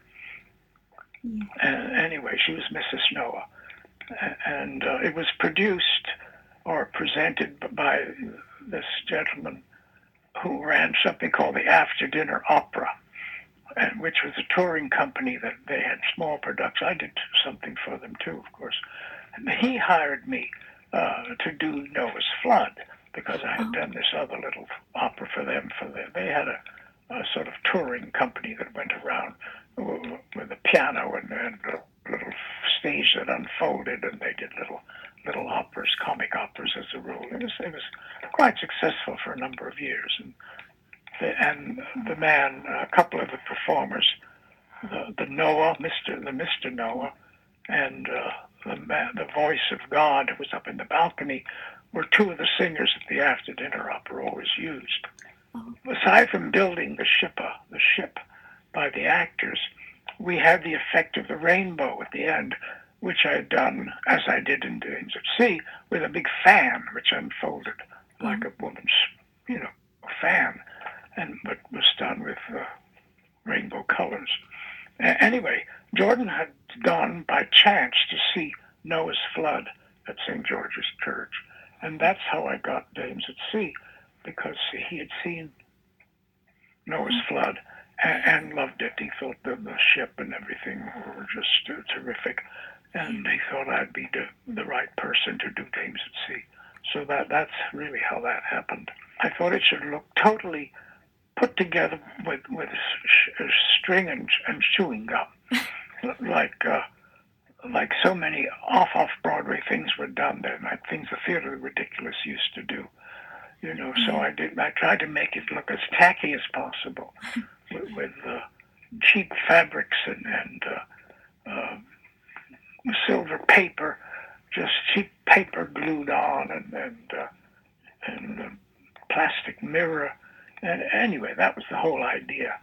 And anyway, she was Mrs. Noah. And uh, it was produced or presented by this gentleman who ran something called the After Dinner Opera, and which was a touring company that they had small productions. I did something for them too, of course. And he hired me uh, to do Noah's Flood because I had
Oh.
done this other little opera for them. For them, they had a, a sort of touring company that went around with a piano and, and little stage that unfolded, and they did little little operas, comic operas as a rule. It was it was quite successful for a number of years, and the, and the man, a couple of the performers, the, the Noah, Mister the Mister Noah, and uh, the man, the voice of God who was up in the balcony, were two of the singers that the after dinner opera always used. Oh. Aside from building the ship, uh, the ship by the actors, we had the effect of the rainbow at the end, which I had done, as I did in Dames at Sea, with a big fan which unfolded mm-hmm. like a woman's, you know, fan, and but was done with uh, rainbow colors. Uh, anyway, Jordan had gone by chance to see Noah's flood at St. George's Church, and that's how I got Dames at Sea, because he had seen Noah's mm-hmm. flood and, loved it. He thought the, the ship and everything were just uh, terrific, and he thought I'd be the, the right person to do Dames at Sea. So that that's really how that happened. I thought it should look totally put together with with sh- string and, and chewing gum, like uh, like so many off off Broadway things were done then, like things the theater the ridiculous used to do. You know, so I did. I tried to make it look as tacky as possible, with, uh, cheap fabrics and and uh, uh, silver paper, just cheap paper glued on, and and uh, and uh, plastic mirror. And anyway, that was the whole idea.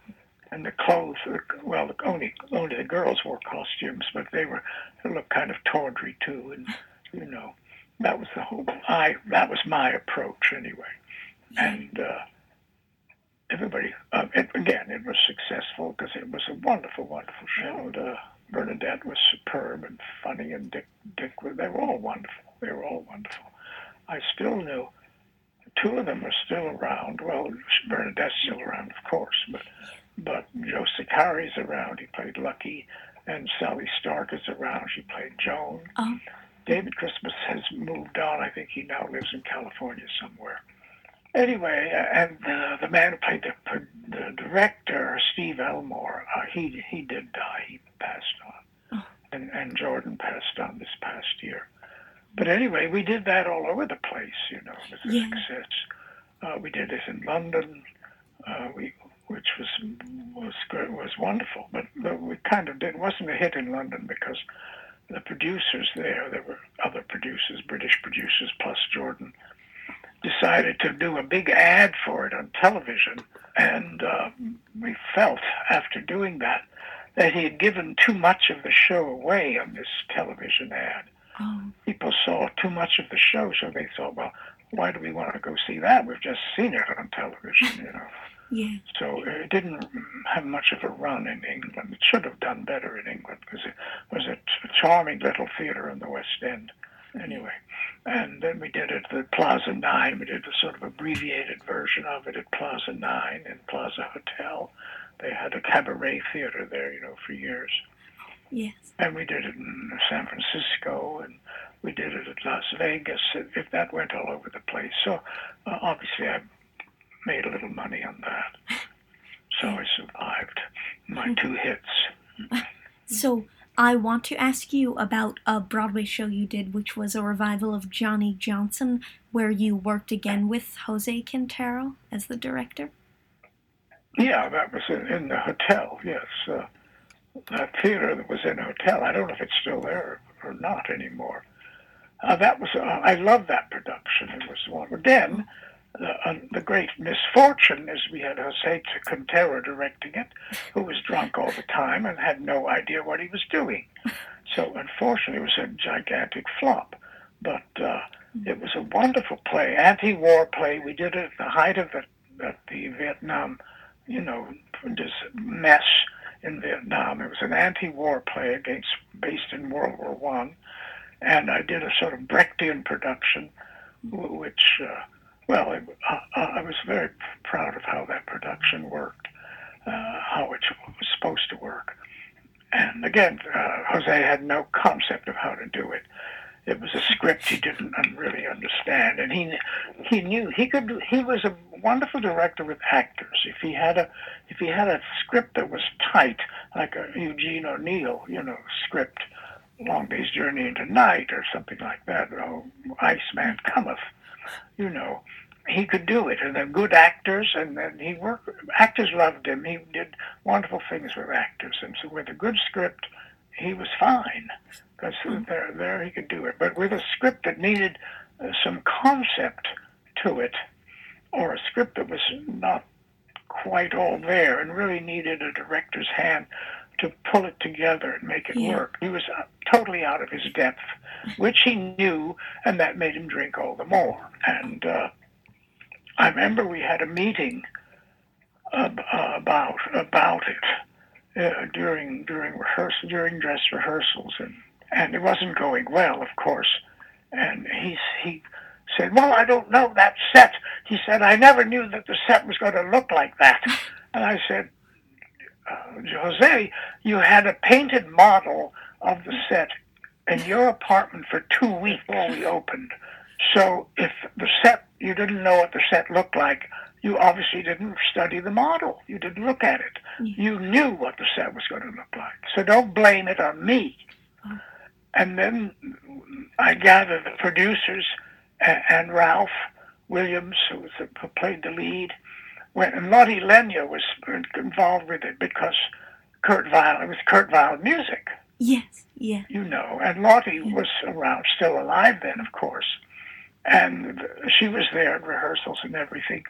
And the clothes, well, only only the girls wore costumes, but they were they looked kind of tawdry too, and you know, that was the whole. I that was my approach anyway, and. Uh, everybody, uh, it, again, it was successful because it was a wonderful, wonderful show. And, uh, Bernadette was superb and funny, and Dick, Dick, they were all wonderful. They were all wonderful. I still knew two of them are still around. Well, Bernadette's still around, of course, but but Joe Sicari's around. He played Lucky, and Sally Stark is around. She played Joan. Oh. David Christmas has moved on. I think he now lives in California somewhere. Anyway, and uh, the man who played the, the director, Steve Elmore, uh, he he did die. He passed on, oh. and and Jordan passed on this past year. But anyway, we did that all over the place. You know, it was a yeah. success. Uh, we did this in London, uh, we which was was good, was wonderful. But, but we kind of did wasn't a hit in London because the producers there, there were other producers, British producers plus Jordan decided to do a big ad for it on television. And uh, we felt after doing that that he had given too much of the show away on this television ad. Oh. People saw too much of the show, so they thought, well, why do we want to go see that? We've just seen it on television, you know.
Yeah.
So it didn't have much of a run in England. It should have done better in England because it was a charming little theater in the West End anyway. And then we did it at Plaza 9. We did a sort of abbreviated version of it at Plaza 9 and Plaza Hotel. They had a cabaret theater there, you know, for years.
Yes.
And we did it in San Francisco and we did it at Las Vegas. If that went all over the place. So uh, obviously I made a little money on that. So I survived my two hits.
So I want to ask you about a Broadway show you did, which was a revival of Johnny Johnson, where you worked again with Jose Quintero as the director.
Yeah, that was in, in the hotel. Yes, uh, that theater that was in a hotel. I don't know if it's still there or not anymore. Uh, that was. Uh, I love that production. It was one. Then the, uh, the great misfortune is we had Jose Quintero directing it, who was drunk all the time and had no idea what he was doing. So unfortunately, it was a gigantic flop. But uh, it was a wonderful play, anti-war play. We did it at the height of the, of the Vietnam, you know, this mess in Vietnam. It was an anti-war play against based in World War One, and I did a sort of Brechtian production, which. Uh, well, it, uh, I was very proud of how that production worked, uh, how it was supposed to work. And again, uh, Jose had no concept of how to do it. It was a script he didn't really understand, and he he knew he could. He was a wonderful director with actors. If he had a if he had a script that was tight, like a Eugene O'Neill, you know, script, Long Day's Journey into Night or something like that. Oh, Iceman Cometh, you know. He could do it, and then good actors, and then he worked. Actors loved him. He did wonderful things with actors, and so with a good script, he was fine because there, there he could do it. But with a script that needed uh, some concept to it, or a script that was not quite all there and really needed a director's hand to pull it together and make it
Yeah.
work. He was uh, totally out of his depth, which he knew, and that made him drink all the more. And uh, I remember we had a meeting ab- uh, about about it uh, during during rehearsal during dress rehearsals, and and it wasn't going well, of course. And he he said, "Well, I don't know that set." He said, "I never knew that the set was going to look like that." And I said, uh, "Jose, you had a painted model of the set in your apartment for two weeks before we opened. So if the set you didn't know what the set looked like." You obviously didn't study the model. You didn't look at it.
Yeah.
You knew what the set was going to look like. So don't blame it on me. Oh. And then I gather the producers and, Ralph Williams, who, was the, who played the lead, went, and Lotte Lenya was involved with it because Kurt Weill, it was Kurt Weill music,
Yes, yeah.
you know, and Lotte was around, still alive then, of course, and she was there at rehearsals and everything,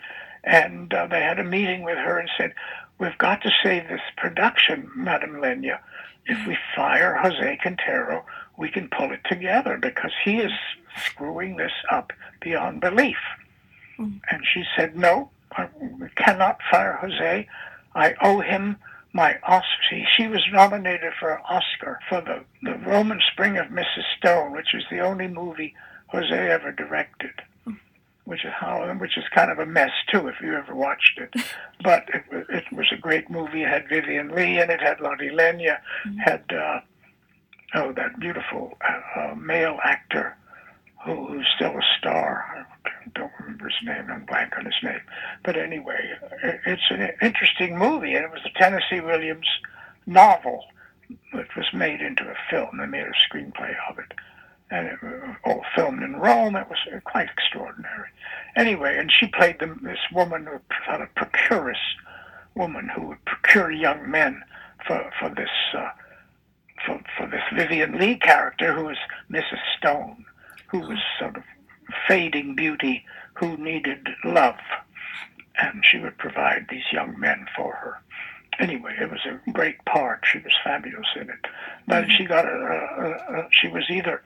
and uh, they had a meeting with her and said, "We've got to save this production, Madame Lenya. If we fire Jose Quintero, we can pull it together because he is screwing this up beyond belief."
Mm.
And she said, "No, I, cannot fire Jose. I owe him." my Oscar. She, was nominated for an Oscar for the, the Roman Spring of Mrs. Stone, which is the only movie Jose ever directed. Which is how, which is kind of a mess too, if you ever watched it. But it, wa- it was a great movie. It had Vivien Leigh in it, had Lotte Lenya, had uh, oh that beautiful uh, uh, male actor who, who's still a star. I don't remember his name. I'm blank on his name. But anyway, it, it's an interesting movie, and it was a Tennessee Williams novel that was made into a film. They made a screenplay of it, and it was all filmed in Rome. It was uh, quite extraordinary. Anyway, and she played the, this woman, who sort of procuress woman who would procure young men for for this. Uh, for, for this Vivien Leigh character, who was Mrs. Stone, who was sort of fading beauty who needed love, and she would provide these young men for her. Anyway, it was a great part. She was fabulous in it, but she got a, a, a she was either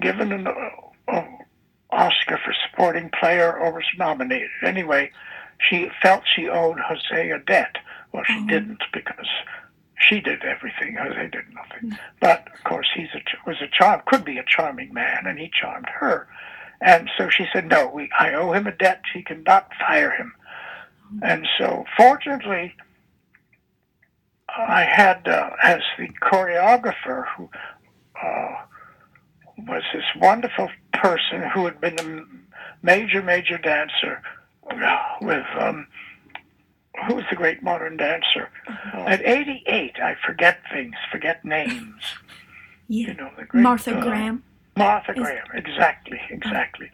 given an uh, Oscar for supporting player or was nominated. Anyway, she felt she owed Jose a debt. Well, she
Mhm.
didn't because she did everything. Jose did nothing. But of course, he's a was a charm, could be a charming man, and he charmed her. And so she said, "No, we, I owe him a debt. He cannot fire him." And so, fortunately, I had uh, as the choreographer who uh, was this wonderful person who had been a major, major dancer uh, with um, who was the great modern dancer at 88. I forget things, forget names.
Yeah.
You know, the great
Martha
uh,
Graham.
Martha
Is-
Graham, exactly, exactly.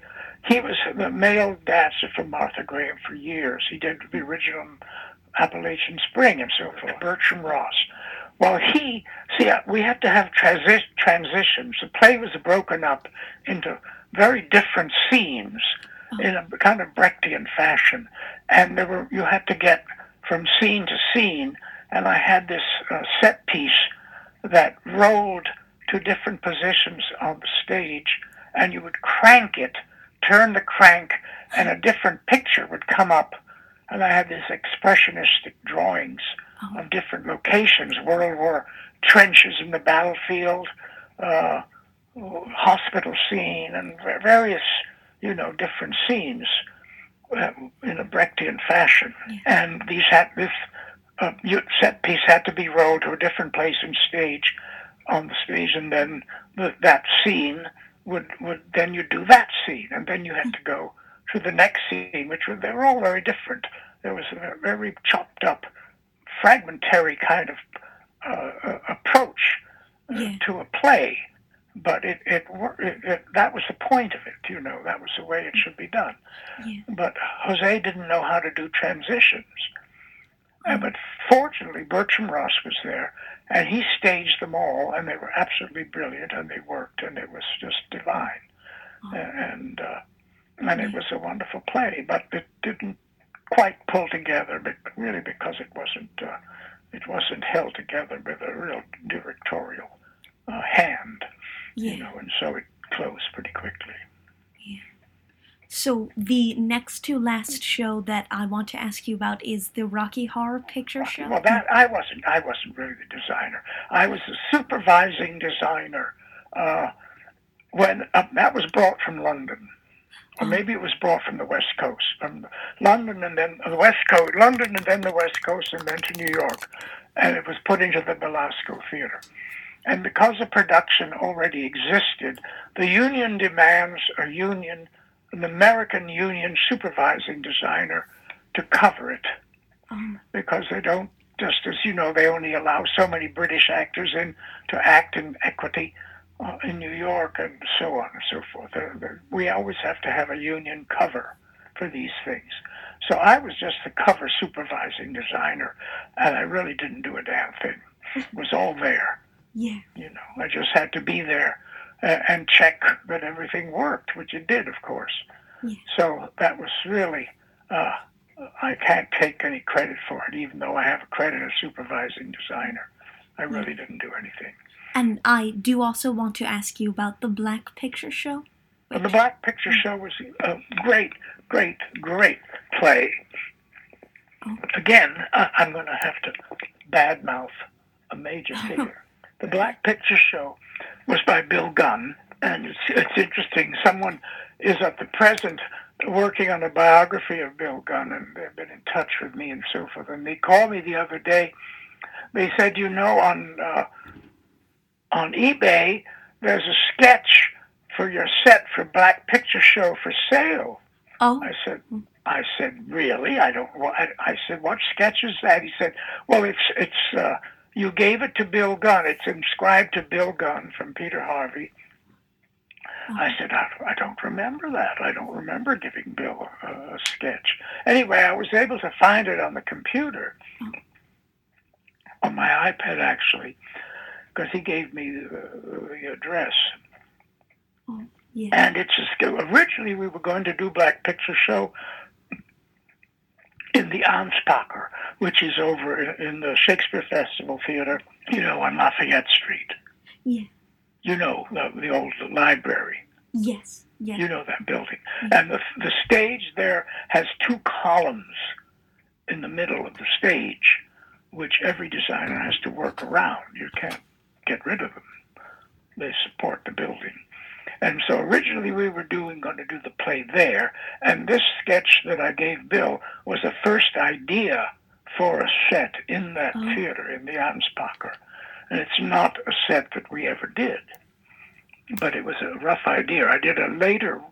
He was the male dancer for Martha Graham for years. He did the original Appalachian Spring and so forth. Bertram Ross. Well, he see, uh, we had to have transi- transitions. The play was broken up into very different scenes in a kind of Brechtian fashion, and there were you had to get from scene to scene. And I had this uh, set piece that rolled to different positions on the stage, and you would crank it, turn the crank, and a different picture would come up. And I had these expressionistic drawings
Oh.
of different locations, World War trenches in the battlefield, uh, hospital scene, and various, you know, different scenes uh, in a Brechtian fashion. And these had this uh, set piece had to be rolled to a different place in stage, on the stage, and then the, that scene would would then you do that scene, and then you had to go to the next scene, which were they were all very different. There was a very chopped up, fragmentary kind of uh, approach uh,
Yeah.
to a play, but it, it, it, it that was the point of it. You know, that was the way it should be done.
Yeah.
But Jose didn't know how to do transitions. Uh,
Mm.
but fortunately, Bertram Ross was there, and he staged them all, and they were absolutely brilliant, and they worked, and it was just divine,
Oh.
and uh, and it was a wonderful play. But it didn't quite pull together, really because it wasn't uh, it wasn't held together with a real directorial uh, hand,
Yeah.
you know, and so it closed pretty quickly.
So the next to last show that I want to ask you about is the Rocky Horror Picture Show.
Well, that I wasn't. I wasn't really the designer. I was the supervising designer. Uh, when uh, that was brought from London, or maybe it was brought from the West Coast, from London and then the West Coast, London and then the West Coast, and then to New York, and it was put into the Belasco Theater. And because the production already existed, the union demands a union, an American union supervising designer to cover it.
Um,
because they don't just as you know they only allow so many british actors in to act in equity uh, in new york and so on and so forth. They're- we always have to have a union cover for these things. So i was just the cover supervising designer and i really didn't do a damn thing. It was all there.
Yeah.
you know i just had to be there uh, and check that everything worked which it did of course.
Yeah.
so that was really uh, i can't take any credit for it even though i have a credit as supervising designer. I really didn't do anything
And I do also want to ask you about the Black Picture Show.
But the black picture show was a great great great play.
Oh.
again i'm going to have to badmouth a major figure. The black picture show was by bill gunn and it's, it's interesting. Someone is at the present working on a biography of bill gunn and they've been in touch with me and so forth. And they called me the other day. They said you know on uh, on ebay there's a sketch for your set for black picture show for sale
Oh,
I said, I said, really? I don't. I, I said, what sketch is that? He said, well, it's it's. Uh, you gave it to Bill Gunn. It's inscribed to Bill Gunn from Peter Harvey. I said, I, I don't remember that. I don't remember giving Bill a, a sketch. Anyway, I was able to find it on the computer, on my iPad actually, because he gave me the, uh, the address.
Oh, yeah.
And it's a skill. Originally, we were going to do Black Picture Show in the Anspacher, which is over in, the Shakespeare Festival Theater, you know, on Lafayette Street.
Yeah.
You know, the, the old library.
Yes. Yes.
You know that building. And the, the stage there has two columns in the middle of the stage, which every designer has to work around. You can't get rid of them. They support the building. And so originally we were doing going to do the play there, and this sketch that I gave Bill was a first idea for a set in that
Oh.
theater in the Anspacher. And it's not a set that we ever did, but it was a rough idea. I did a later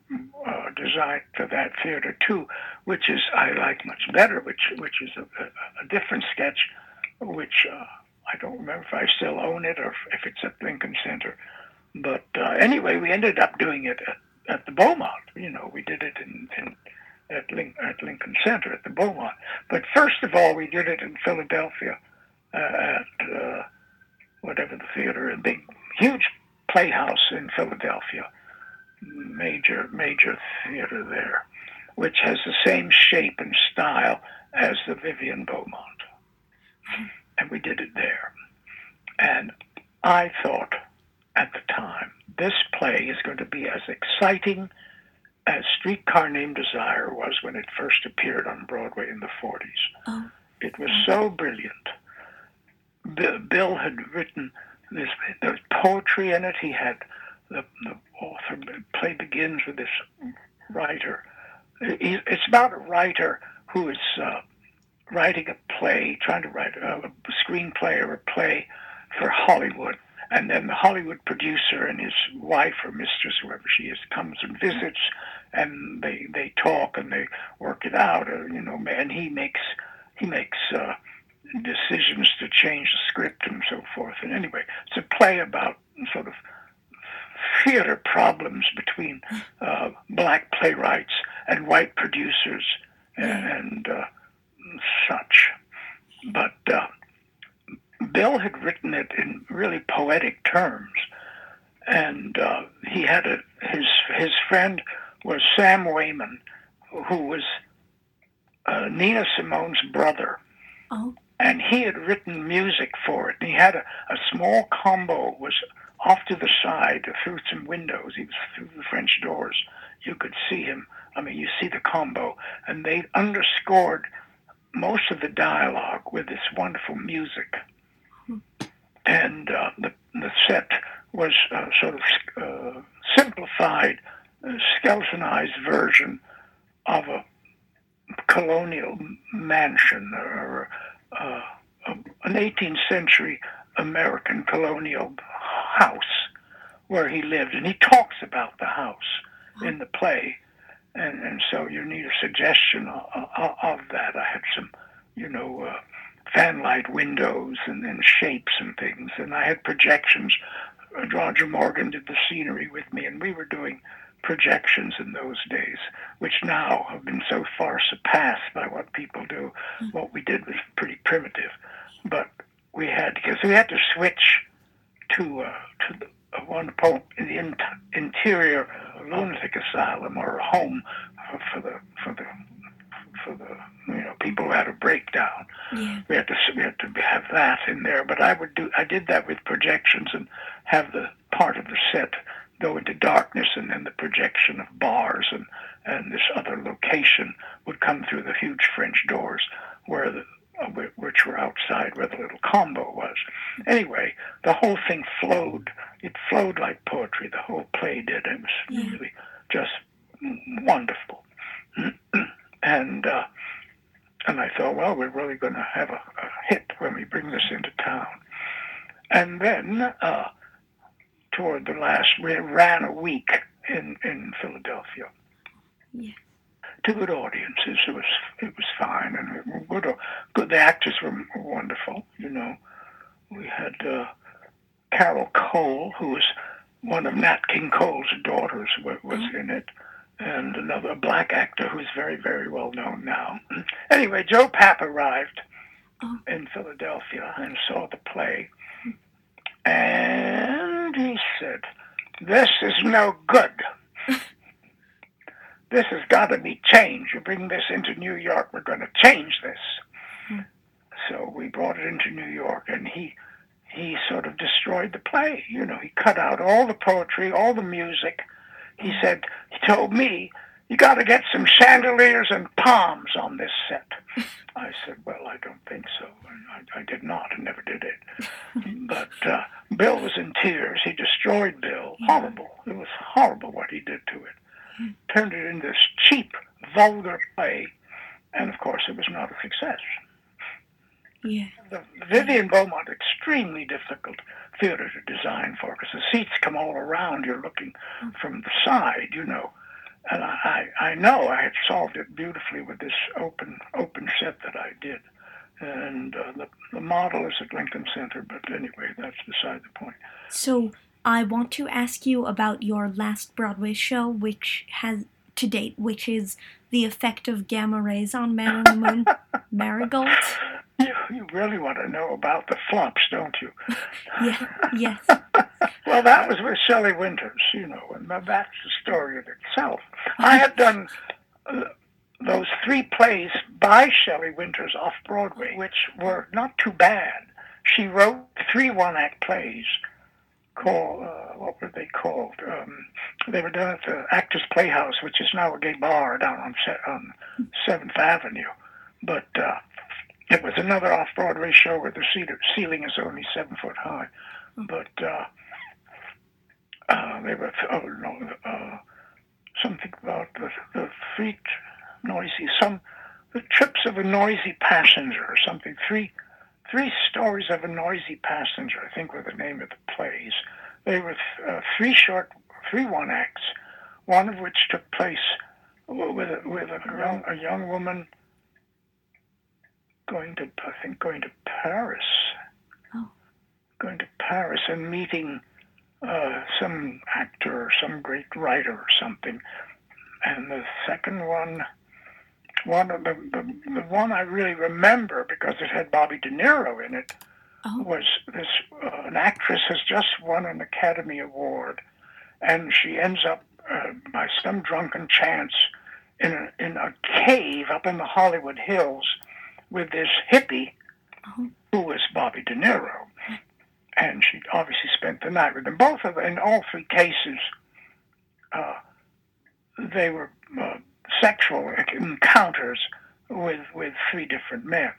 uh, design for that theater too, which is I like much better, which which is a, a, a different sketch, which uh, I don't remember if I still own it or if it's at Lincoln Center. But uh, anyway, we ended up doing it at, at the Beaumont. You know, we did it in, in at, Lin- at Lincoln Center at the Beaumont. But first of all, we did it in Philadelphia uh, at uh, whatever the theater, a big, huge playhouse in Philadelphia, major, major theater there, which has the same shape and style as the Vivian Beaumont. And we did it there. And I thought at the time, this play is going to be as exciting as Streetcar Named Desire was when it first appeared on Broadway in the 40s.
Oh.
It was so brilliant. Bill, had written this. There was poetry in it. He had the, the author. The play begins with this writer. It's about a writer who is uh, writing a play, trying to write a, a screenplay or a play for Hollywood. And then the Hollywood producer and his wife or mistress, whoever she is, comes and visits, and they they talk and they work it out. Uh, you know, and he makes he makes uh, decisions to change the script and so forth. And anyway, it's a play about sort of theater problems between uh, black playwrights and white producers and, and uh, such. But uh, Bill had written it in really poetic terms, and uh, he had a, his his friend was Sam Waymon, who was uh, Nina Simone's brother.
Oh.
And he had written music for it. And he had a, a small combo was off to the side through some windows. He was through the French doors. You could see him. I mean, you see the combo. And they underscored most of the dialogue with this wonderful music. And uh, the, the set was uh, sort of uh, simplified, uh, skeletonized version of a colonial mansion or uh, an 18th century American colonial house where he lived. And he talks about the house in the play. And, and so you need a suggestion of, of that. I had some, you know, uh, fanlight windows and, and shapes and things. And I had projections. Roger Morgan did the scenery with me, and we were doing projections in those days, which now have been so far surpassed by what people do. Mm. What we did was pretty primitive, but we had because we had to switch to uh, to uh, one point in the in- interior lunatic asylum or a home for, the for the for the you know people who had a breakdown.
Yeah.
We had to we had to have that in there, but I would do I did that with projections and have the part of the set go into darkness, and then the projection of bars and, and this other location would come through the huge French doors where the, which were outside where the little combo was. Anyway, the whole thing flowed. It flowed like poetry. The whole play did. It was yeah. really just wonderful. and uh, and I thought, well, we're really going to have a, a, hit when we bring this into town. And then uh, toward the last, we ran a week in, in Philadelphia.
Yeah.
To good audiences, it was it was fine, and good. Good. The actors were wonderful. You know, we had uh, Carole Cole, who was one of Nat King Cole's daughters, was mm-hmm. in it, and another black actor who's very very well known now. anyway, Joe Papp arrived oh. in Philadelphia and saw the play, and he said, This is no good. this has got to be changed. You bring this into New York, we're going to change this. Hmm. So we brought it into New York, and he he sort of destroyed the play. You know, he cut out all the poetry, all the music. He said, he told me you got to get some chandeliers and palms on this set. I said, well, I don't think so. I, I did not and never did it. but uh, Bill was in tears. He destroyed Bill. Horrible. It was horrible what he did to it. Turned it into this cheap, vulgar play. And of course, it was not a success.
Yeah.
The Vivian Beaumont, extremely difficult theater to design for because the seats come all around. You're looking from the side, you know and I, I know I had solved it beautifully with this open open set that I did. And uh, the, the model is at Lincoln Center, but anyway, that's beside the point.
So I want to ask you about your last Broadway show, which has to date, which is the effect of gamma rays on Man in the Moon Marigold.
You, you really want to know about the flops, don't you?
yeah, yes.
well, that was with Shelley Winters, you know, and that's the story in itself. I had done uh, those three plays by Shelley Winters off Broadway, which were not too bad. She wrote three one-act plays called, uh, what were they called? Um, they were done at the Actors Playhouse, which is now a gay bar down on, on 7th Avenue. But uh, it was another off-Broadway show where the ceiling is only seven foot high. But uh, uh, they were, oh, no, uh, something about the, the feet noisy, some the trips of a noisy passenger or something. Three three stories of a noisy passenger, I think, were the name of the plays. They were uh, three short, three one acts, one of which took place with a, with a young, a young woman going to, I think, going to Paris.
Oh.
Going to Paris and meeting uh, some actor or some great writer or something. And the second one, one of the, the, the one I really remember because it had Bobby De Niro in it,
Oh.
was this uh, an actress has just won an Academy Award, and she ends up uh, by some drunken chance in a, in a cave up in the Hollywood Hills with this hippie
Oh.
who was Bobby De Niro, and she obviously spent the night with them. Both of them, in all three cases, uh, they were uh, sexual encounters with with three different men.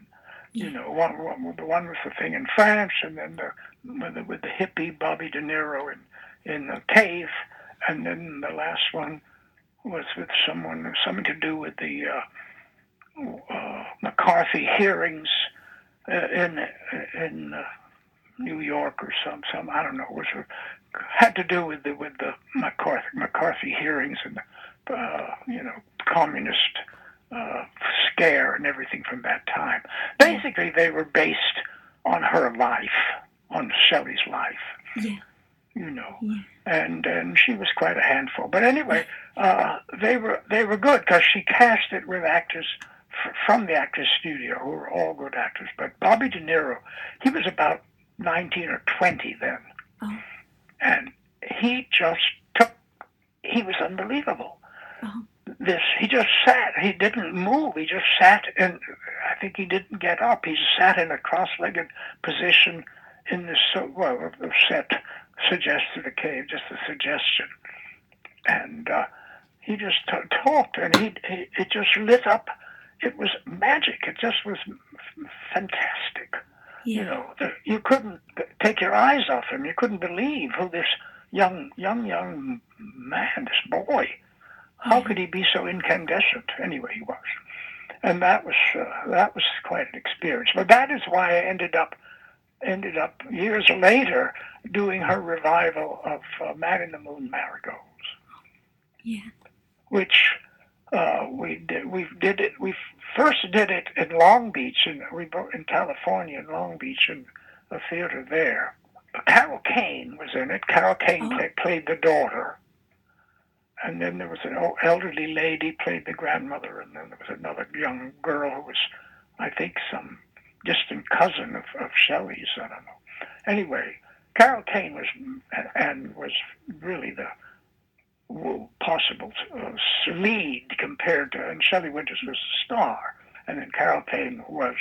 You know, one, one the one was the thing in France, and then the with the, with the hippie Bobby De Niro in in the cave, and then the last one was with someone something to do with the uh, uh, McCarthy hearings uh, in in uh, New York or some some I don't know was had to do with the with the McCarthy McCarthy hearings and uh, you know communist uh, scare and everything from that time. Basically, they were based on her life, on Shelley's life
Yeah.
you know.
Yeah.
And and she was quite a handful. But anyway, uh, they were they were good because she cast it with actors f- from the Actors Studio who were all good actors. But Bobby De Niro, he was about nineteen or twenty then,
Oh.
and he just took. He was unbelievable.
Oh.
This he just sat. He didn't move. He just sat, and I think he didn't get up. He sat in a cross-legged position in this so well the set suggested a cave, just a suggestion, and uh, he just t- talked, and he, he it just lit up. It was magic. It just was fantastic. You know, the, you couldn't take your eyes off him. You couldn't believe who this young, young, young man, this boy, how could he be so incandescent? Anyway, he was, and that was uh, that was quite an experience. But that is why I ended up ended up years later doing her revival of uh, Man in the Moon Marigolds,
Yeah.
which uh, we did. We did it. We first did it in Long Beach, in in California, in Long Beach, in a theater there. Carol Kane was in it. Carol Kane
Oh.
play, played the daughter, and then there was an old elderly lady played the grandmother, and then there was another young girl who was, I think, some distant cousin of, of Shelley's. I don't know. Anyway, Carol Kane was and was really the possible uh, lead compared to, and Shelley Winters was the star, and then Carol Kane was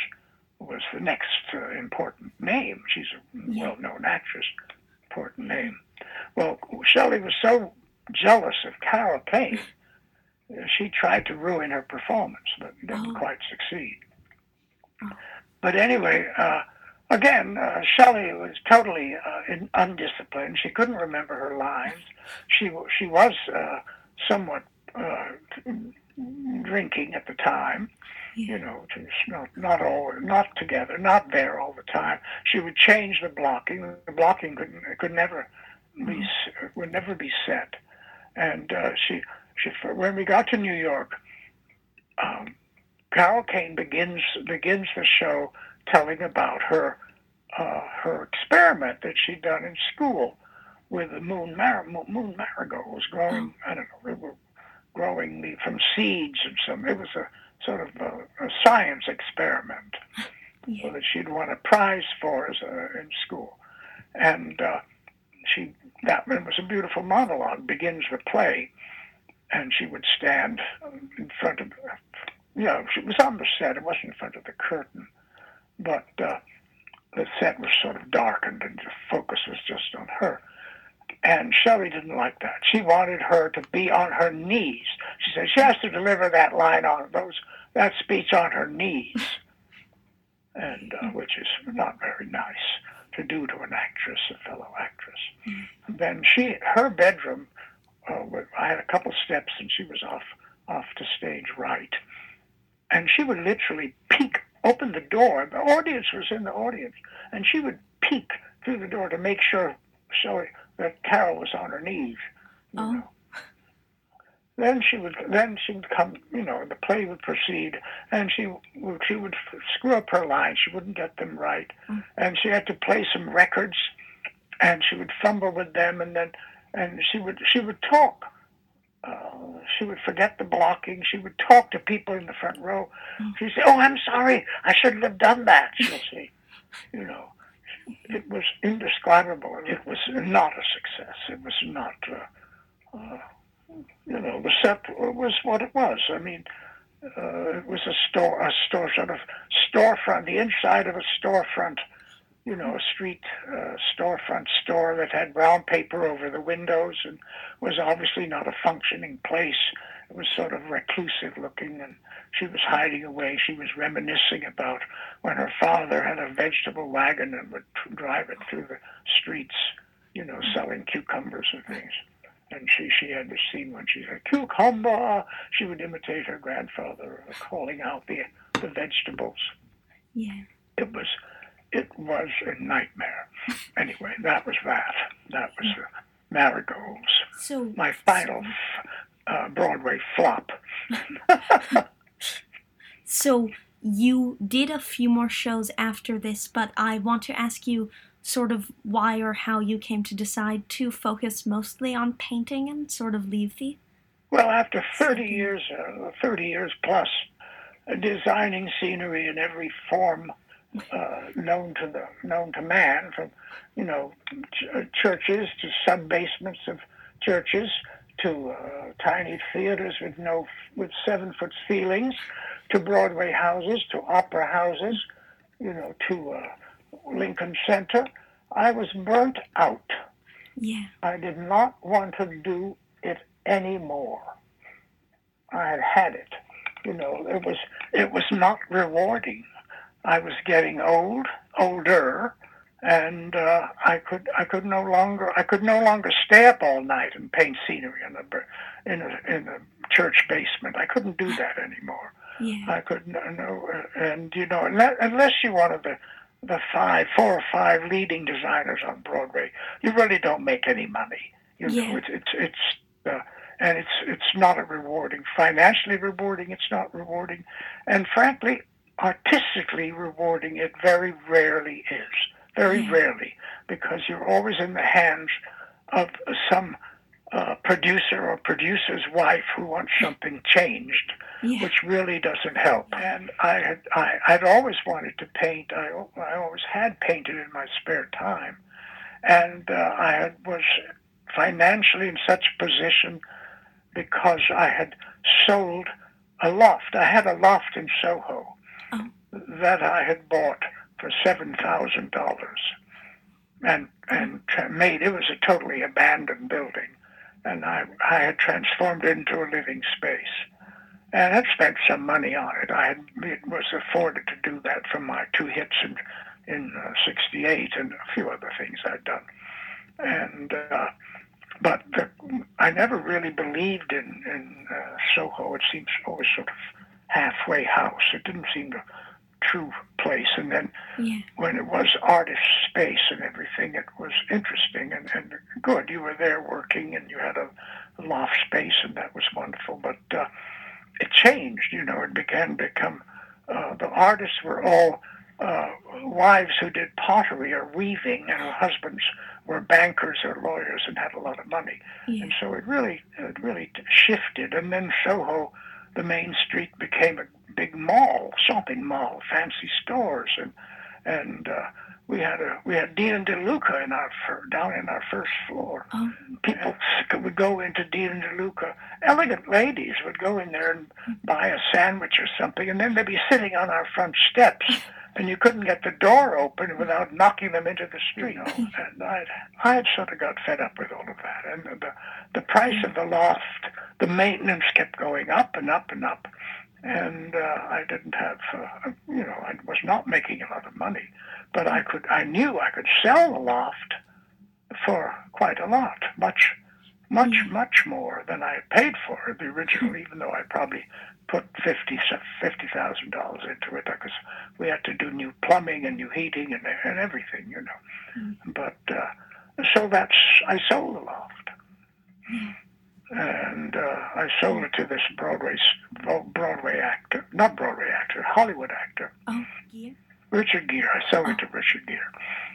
was the next uh, important name. She's a well-known actress, important name. Well, Shelley was so jealous of Carol uh, she tried to ruin her performance, but didn't
Oh.
quite succeed.
Oh.
But anyway, uh, again, uh, Shelley was totally uh, in, undisciplined. She couldn't remember her lines. She she was uh, somewhat uh, drinking at the time.
Yeah.
You know, not not all not together, not there all the time. She would change the blocking. The blocking could could never be s- would never be set. And uh, she she when we got to New York, um, Carol Kane begins begins the show telling about her uh, her experiment that she'd done in school with the moon mar- mo- moon marigolds growing. I don't know. They were growing the, from seeds and some. It was a sort of a, a science experiment
Yeah.
that she'd won a prize for as a, in school, and uh, she that was a beautiful monologue. Begins the play, and she would stand in front of, you know, she was on the set. It wasn't in front of the curtain, but uh, the set was sort of darkened, and the focus was just on her. And Shelley didn't like that. She wanted her to be on her knees. She said she has to deliver that line on those that speech on her knees, and uh, which is not very nice to do to an actress, a fellow actress. Then she, her bedroom, uh, I had a couple steps, and she was off off to stage right, and she would literally peek, open the door. The audience was in the audience, and she would peek through the door to make sure Shelley that Carol was on her knees. You
Oh.
know. Then she would then she would come you know the play would proceed and she would she would screw up her lines. She wouldn't get them right.
Mm.
and she had to play some records and she would fumble with them and then and she would she would talk. Uh, she would forget the blocking. She would talk to people in the front row.
Mm.
she'd say oh i'm sorry. I shouldn't have done that she'll say. You know it was indescribable it was not a success. It was not uh, uh, you know, the set was what it was. I mean, uh, it was a store, a store sort of storefront, the inside of a storefront, you know, a street uh, storefront store that had brown paper over the windows and was obviously not a functioning place. It was sort of reclusive looking, and she was hiding away. She was reminiscing about when her father had a vegetable wagon and would drive it through the streets, you know, selling cucumbers and things and she she had this scene when she said cucumber. She would imitate her grandfather, uh, calling out the the vegetables.
Yeah.
It was it was a nightmare. Anyway, that was that. That was uh, Marigolds.
So
My final uh, Broadway flop.
So you did a few more shows after this, but I want to ask you sort of why or how you came to decide to focus mostly on painting and sort of leave the
Well, after 30 years, uh, 30 years plus, uh, designing scenery in every form uh, known to the known to man, from you know ch- uh, churches to sub basements of churches to uh, tiny theaters with no with seven foot ceilings, to Broadway houses, to opera houses, you know, to uh, Lincoln Center. I was burnt out.
Yeah.
I did not want to do it anymore. I had had it. You know, it was it was not rewarding. I was getting old, older, and uh, I could I could no longer I could no longer stay up all night and paint scenery in a in a in a church basement. I couldn't do that anymore.
Yeah.
I could no, no and you know unless, unless you're one of the five, four or five leading designers on Broadway, you really don't make any money. You know, it's it's it's uh, and it's it's not a rewarding financially rewarding. It's not rewarding, and frankly, artistically rewarding. It very rarely is. Very
Yeah.
rarely, because you're always in the hands of some uh, producer or producer's wife who wants something changed
Yeah.
which really doesn't help. And I had I, I'd always wanted to paint. I, I always had painted in my spare time, and uh, I had, was financially in such a position because I had sold a loft. I had a loft in Soho
Oh.
that I had bought for seven thousand dollars, and and made it was a totally abandoned building, and I I had transformed it into a living space and I'd spent some money on it. I had it was afforded to do that from my two hits in in '68 and a few other things I'd done, and uh, but the, I never really believed in in uh, Soho. It seems always sort of halfway house. It didn't seem a true place. And then
Yeah.
when it was artist space and everything, it was interesting and, and good. You were there working and you had a loft space and that was wonderful. But uh, it changed, you know, it began to become, uh, the artists were all uh, wives who did pottery or weaving and her husbands were bankers or lawyers and had a lot of money.
Yeah.
And so it really, it really shifted. And then Soho, the main street became a big mall, shopping mall, fancy stores, and and uh, we had a we had Dean and DeLuca in our fir- down in our first floor.
Oh.
People would go into Dean and DeLuca. Elegant ladies would go in there and buy a sandwich or something, and then they'd be sitting on our front steps. And you couldn't get the door open without knocking them into the street. You know? And I, I had sort of got fed up with all of that. And the, the price of the loft, the maintenance kept going up and up and up and uh, I didn't have, uh, you know, I was not making a lot of money, but I could, I knew I could sell the loft for quite a lot, much, much, much more than I paid for it, the original, even though I probably put fifty fifty thousand dollars into it because we had to do new plumbing and new heating and and everything, you know. But uh, so that's I sold the loft. And uh, I sold it to this Broadway Broadway actor, not Broadway actor, Hollywood actor.
Oh.
Richard Gere. I sold oh. it to Richard Gere.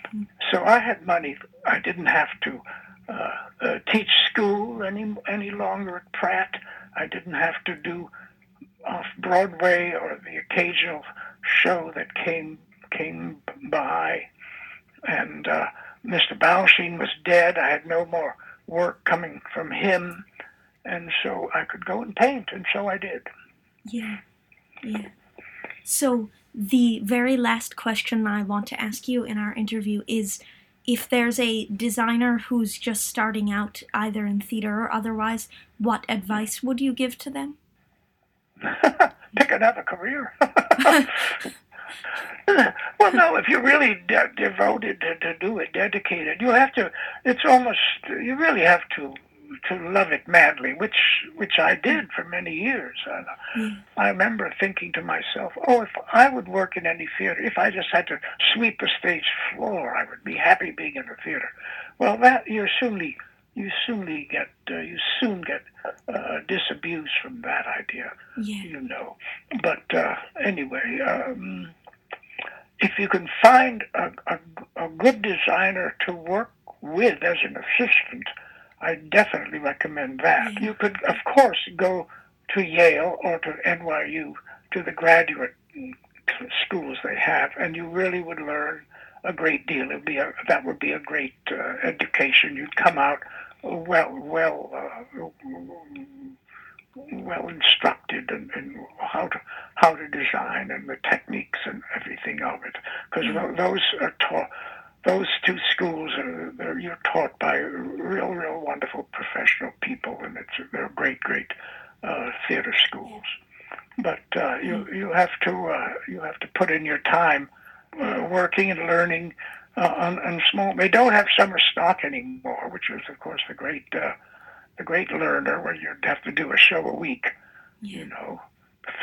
Mm-hmm. So I had money. I didn't have to uh, uh, teach school any any longer at Pratt. I didn't have to do off Broadway or the occasional show that came came by. And uh, Mr. Balanchine was dead. I had no more work coming from him and so I could go and paint, and so I did.
Yeah, yeah. So the very last question I want to ask you in our interview is if there's a designer who's just starting out either in theater or otherwise, what advice would you give to them?
Pick another career. well, no, if you're really de- devoted to, to do it, dedicated, you have to, it's almost, you really have to to love it madly, which which I did for many years. And mm. I remember thinking to myself, "Oh, if I would work in any theater, if I just had to sweep the stage floor, I would be happy being in the theater." Well, that you soonly you soonly get uh, you soon get uh, disabused from that idea.
Yeah.
You know, but uh, anyway. Um, if you can find a, a, a good designer to work with as an assistant, I definitely recommend that. You could, of course, go to Yale or to NYU, to the graduate schools they have, and you really would learn a great deal. It'd be a, that would be a great uh, education. You'd come out well, well, uh, well instructed in, in, how to how to design and the techniques and everything of it, because mm-hmm. those are taught those two schools are you're taught by real, real wonderful professional people, and it's they're great, great uh, theater schools. But uh, you mm-hmm. you have to uh, you have to put in your time uh, working and learning uh, on, on small. They don't have summer stock anymore, which is of course the great uh, the great learner, where you have to do a show a week. Yeah. You know,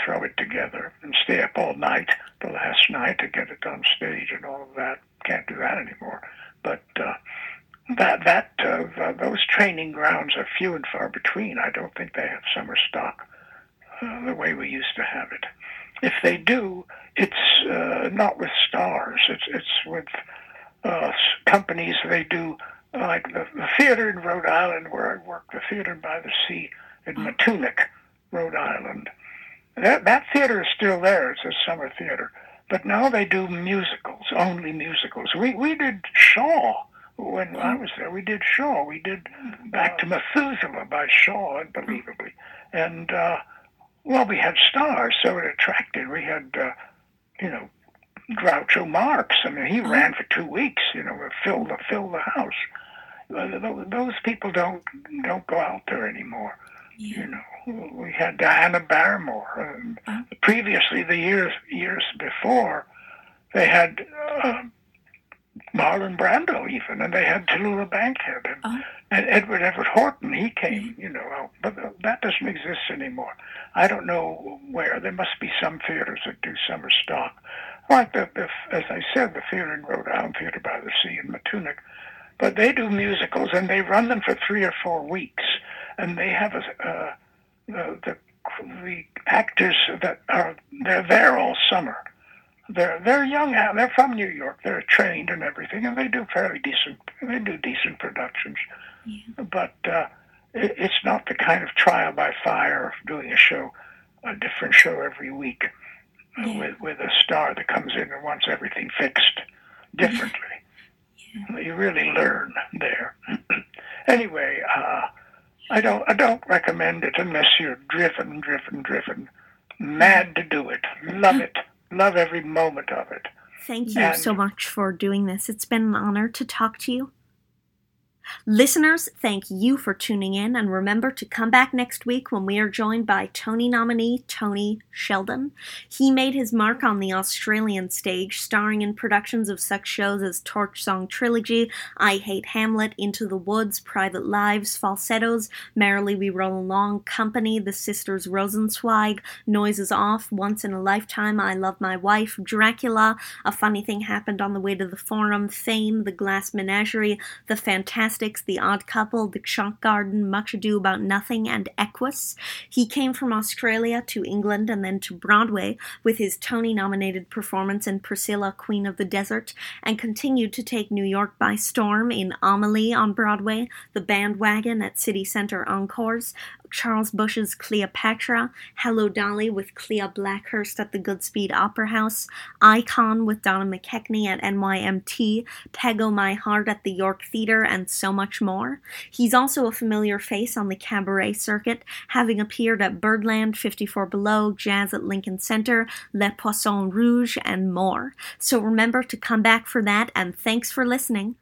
throw it together and stay up all night, the last night to get it on stage and all of that can't do that anymore. But uh, that that uh, those training grounds are few and far between. I don't think they have summer stock uh, the way we used to have it. If they do, it's uh, not with stars. It's it's with uh, companies. They do like the, the theater in Rhode Island, where I work, the theater by the sea in Matunuck, Rhode Island. That that theater is still there. It's a summer theater but now they do musicals, only musicals. We we did Shaw when I was there. We did Shaw. We did Back to Methuselah by Shaw, unbelievably. And uh, well, we had stars, so it attracted. We had, uh, you know, Groucho Marx. I mean, he ran for two weeks. You know, fill the fill the house. Those people don't don't go out there anymore. Yeah. You know, we had Diana Barrymore. And uh-huh. Previously, the years years before, they had uh, Marlon Brando even, and they had Tallulah Bankhead and, uh-huh. and Edward Everett Horton. He came, you know, but that doesn't exist anymore. I don't know where. There must be some theaters that do summer stock, like the, the as I said, the theater in Rhode Island, Theater by the Sea in Matunuck. But they do musicals and they run them for three or four weeks and they have a, uh, the the the actors that are they're there all summer. They're they're young. They're from New York. They're trained and everything, and they do fairly decent. They do decent productions, yeah. but uh, it, it's not the kind of trial by fire of doing a show, a different show every week, uh, yeah. with with a star that comes in and wants everything fixed differently. Yeah. You really learn there. anyway. Uh, I don't I don't recommend it unless you're driven, driven, driven, mad to do it. Love it. Love every moment of it.
Thank you and so much for doing this. It's been an honor to talk to you. Listeners, thank you for tuning in, and remember to come back next week when we are joined by Tony nominee Tony Sheldon. He made his mark on the Australian stage, starring in productions of such shows as Torch Song Trilogy, I Hate Hamlet, Into the Woods, Private Lives, Falsettos, Merrily We Roll Along, Company, The Sisters Rosenzweig, Noises Off, Once in a Lifetime, I Love My Wife, Dracula, A Funny Thing Happened on the Way to the Forum, Fame, The Glass Menagerie, The Fantastic The Odd Couple, The Chalk Garden, Much Ado About Nothing, and Equus. He came from Australia to England and then to Broadway with his Tony nominated performance in Priscilla, Queen of the Desert, and continued to take New York by storm in Amelie on Broadway, The Bandwagon at City Center Encores, Charles Busch's Cleopatra, Hello Dolly with Klea Blackhurst at the Goodspeed Opera House, Icon with Donna McKechnie at NYMT, Peg My Heart at the York Theatre, and so much more. He's also a familiar face on the cabaret circuit, having appeared at Birdland, 54 Below, Jazz at Lincoln Center, Le Poisson Rouge, and more. So remember to come back for that, and thanks for listening.